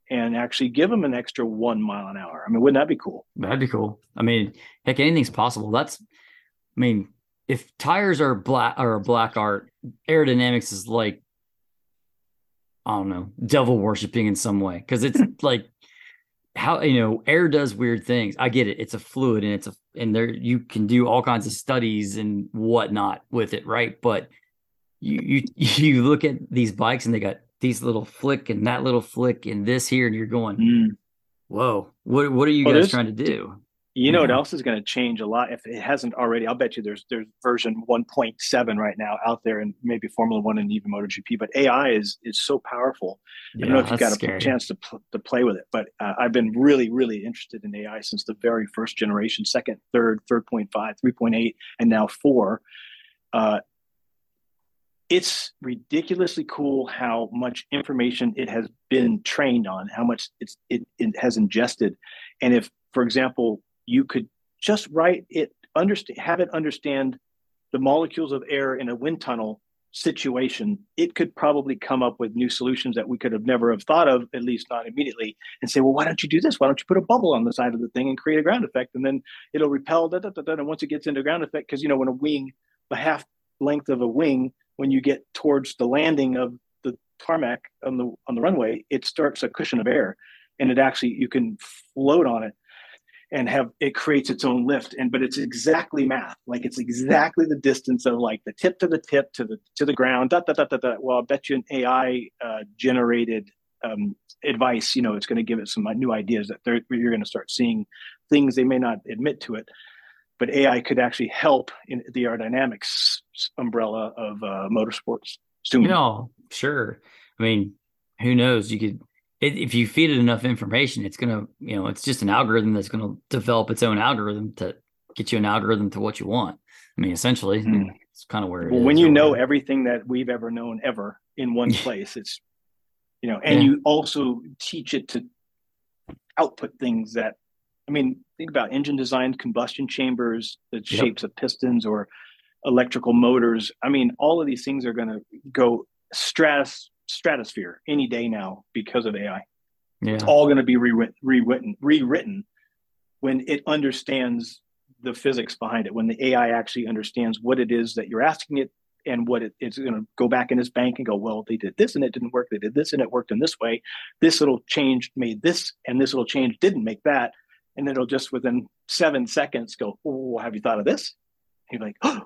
and actually give them an extra one mile an hour. I mean, wouldn't that be cool? That'd be cool. I mean, heck, anything's possible. That's, I mean, if tires are black or a black art, aerodynamics is like I don't know, devil worshiping in some way because it's like how you know air does weird things. I get it; it's a fluid and it's a and there you can do all kinds of studies and whatnot with it, right? But you you you look at these bikes and they got these little flick and that little flick and this here, and you're going, mm. "Whoa, what what are you guys trying to do?" You know what else is going to change a lot if it hasn't already? I'll bet you there's there's version 1.7 right now out there, and maybe Formula One and even MotoGP. But AI is is so powerful. Yeah, I don't know if you've got scary. a chance to pl- to play with it, but uh, I've been really really interested in AI since the very first generation, second, third, third point five, three point eight, and now four. Uh, it's ridiculously cool how much information it has been trained on, how much it's it, it has ingested, and if, for example, you could just write it, understand, have it understand the molecules of air in a wind tunnel situation, it could probably come up with new solutions that we could have never have thought of, at least not immediately, and say, well, why don't you do this? Why don't you put a bubble on the side of the thing and create a ground effect? And then it'll repel, da, da, da, da, and once it gets into ground effect, because, you know, when a wing, the half length of a wing, when you get towards the landing of the tarmac on the on the runway, it starts a cushion of air, and it actually you can float on it and have it creates its own lift. And but it's exactly math. Like it's exactly the distance of like the tip to the tip to the to the ground da, da, da, da, da. well i bet you an ai uh, generated um, advice you know it's going to give it some new ideas that you're going to start seeing things they may not admit to it. But ai could actually help in the aerodynamics umbrella of uh, motorsports. Soon you know sure. I mean who knows? You could it, if you feed it enough information, it's gonna, you know, it's just an algorithm that's gonna develop its own algorithm to get you an algorithm to what you want. I mean, essentially, mm. it's kind of where. well, when you know everything that we've ever known ever in one place, it's, you know, and yeah. you also teach it to output things that, I mean, think about engine design, combustion chambers, the yep. shapes of pistons, or electrical motors. I mean, all of these things are going to go stratus stratosphere any day now because of AI. Yeah. It's all going to be rewritten, rewritten, rewritten when it understands the physics behind it. When the AI actually understands what it is that you're asking it and what it, it's going to go back in its bank and go, well, they did this and it didn't work. They did this and it worked in this way. This little change made this, and this little change didn't make that. and it'll just within seven seconds go, "Oh, have you thought of this?" And you're like, "Oh."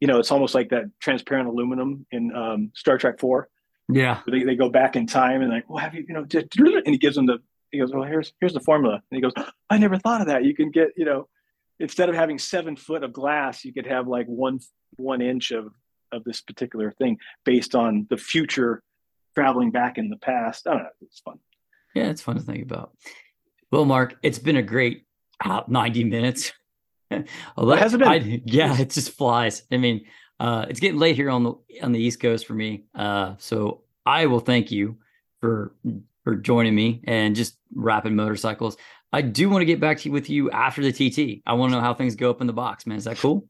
You know, it's almost like that transparent aluminum in um, Star Trek Four. Yeah, they, they go back in time and like, well, have you, you know, just, and he gives them the, he goes, well, here's here's the formula, and he goes, I never thought of that. You can get, you know, instead of having seven foot of glass, you could have like one one inch of of this particular thing based on the future traveling back in the past. I don't know. It's fun. Yeah, it's fun to think about. Well, Mark, it's been a great uh, 90 minutes. Although, has it been? I, yeah, it just flies. I mean, uh, it's getting late here on the on the East Coast for me. Uh, so I will thank you for for joining me and just rapid motorcycles. I do want to get back to you with you after the TT. I want to know how things go up in the box, man. Is that cool?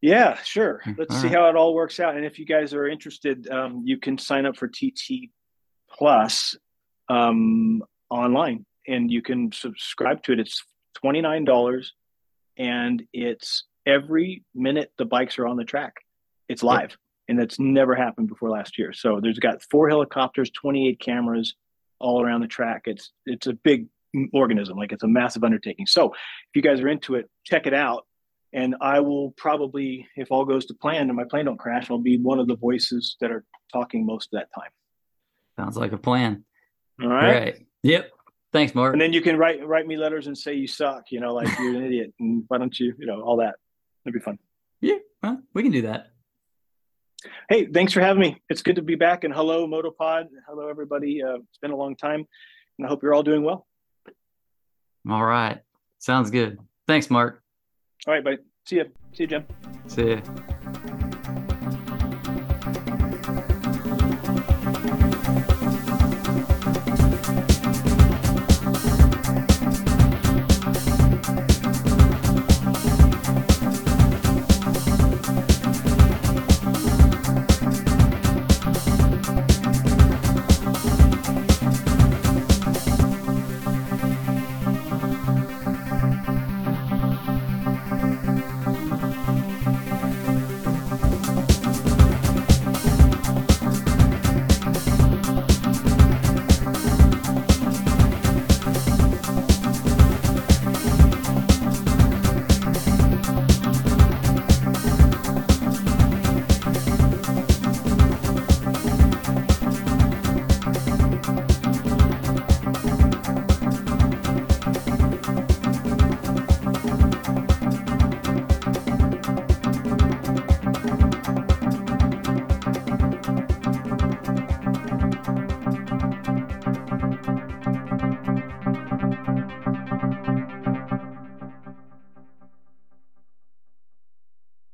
Yeah, sure. Hmm, Let's all see right. how it all works out. And if you guys are interested, um, you can sign up for TT Plus um, online, and you can subscribe to it. It's twenty nine dollars, and it's every minute the bikes are on the track. It's live, yep. and that's never happened before last year. So there's got four helicopters, twenty eight cameras all around the track. It's it's a big organism, like it's a massive undertaking. So if you guys are into it, check it out and I will probably, if all goes to plan and my plane don't crash, I'll be one of the voices that are talking most of that time. Sounds like a plan. All right. All right. Yep. Thanks, Mark. And then you can write write me letters and say you suck, you know, like you're an idiot, and why don't you, you know, all that. It'd be fun. Yeah, well, we can do that. Hey, thanks for having me. It's good to be back. And hello, Motopod. Hello, everybody. Uh, it's been a long time, and I hope you're all doing well. All right. Sounds good. Thanks, Mark. All right, buddy. See you. See you, Jim. See you.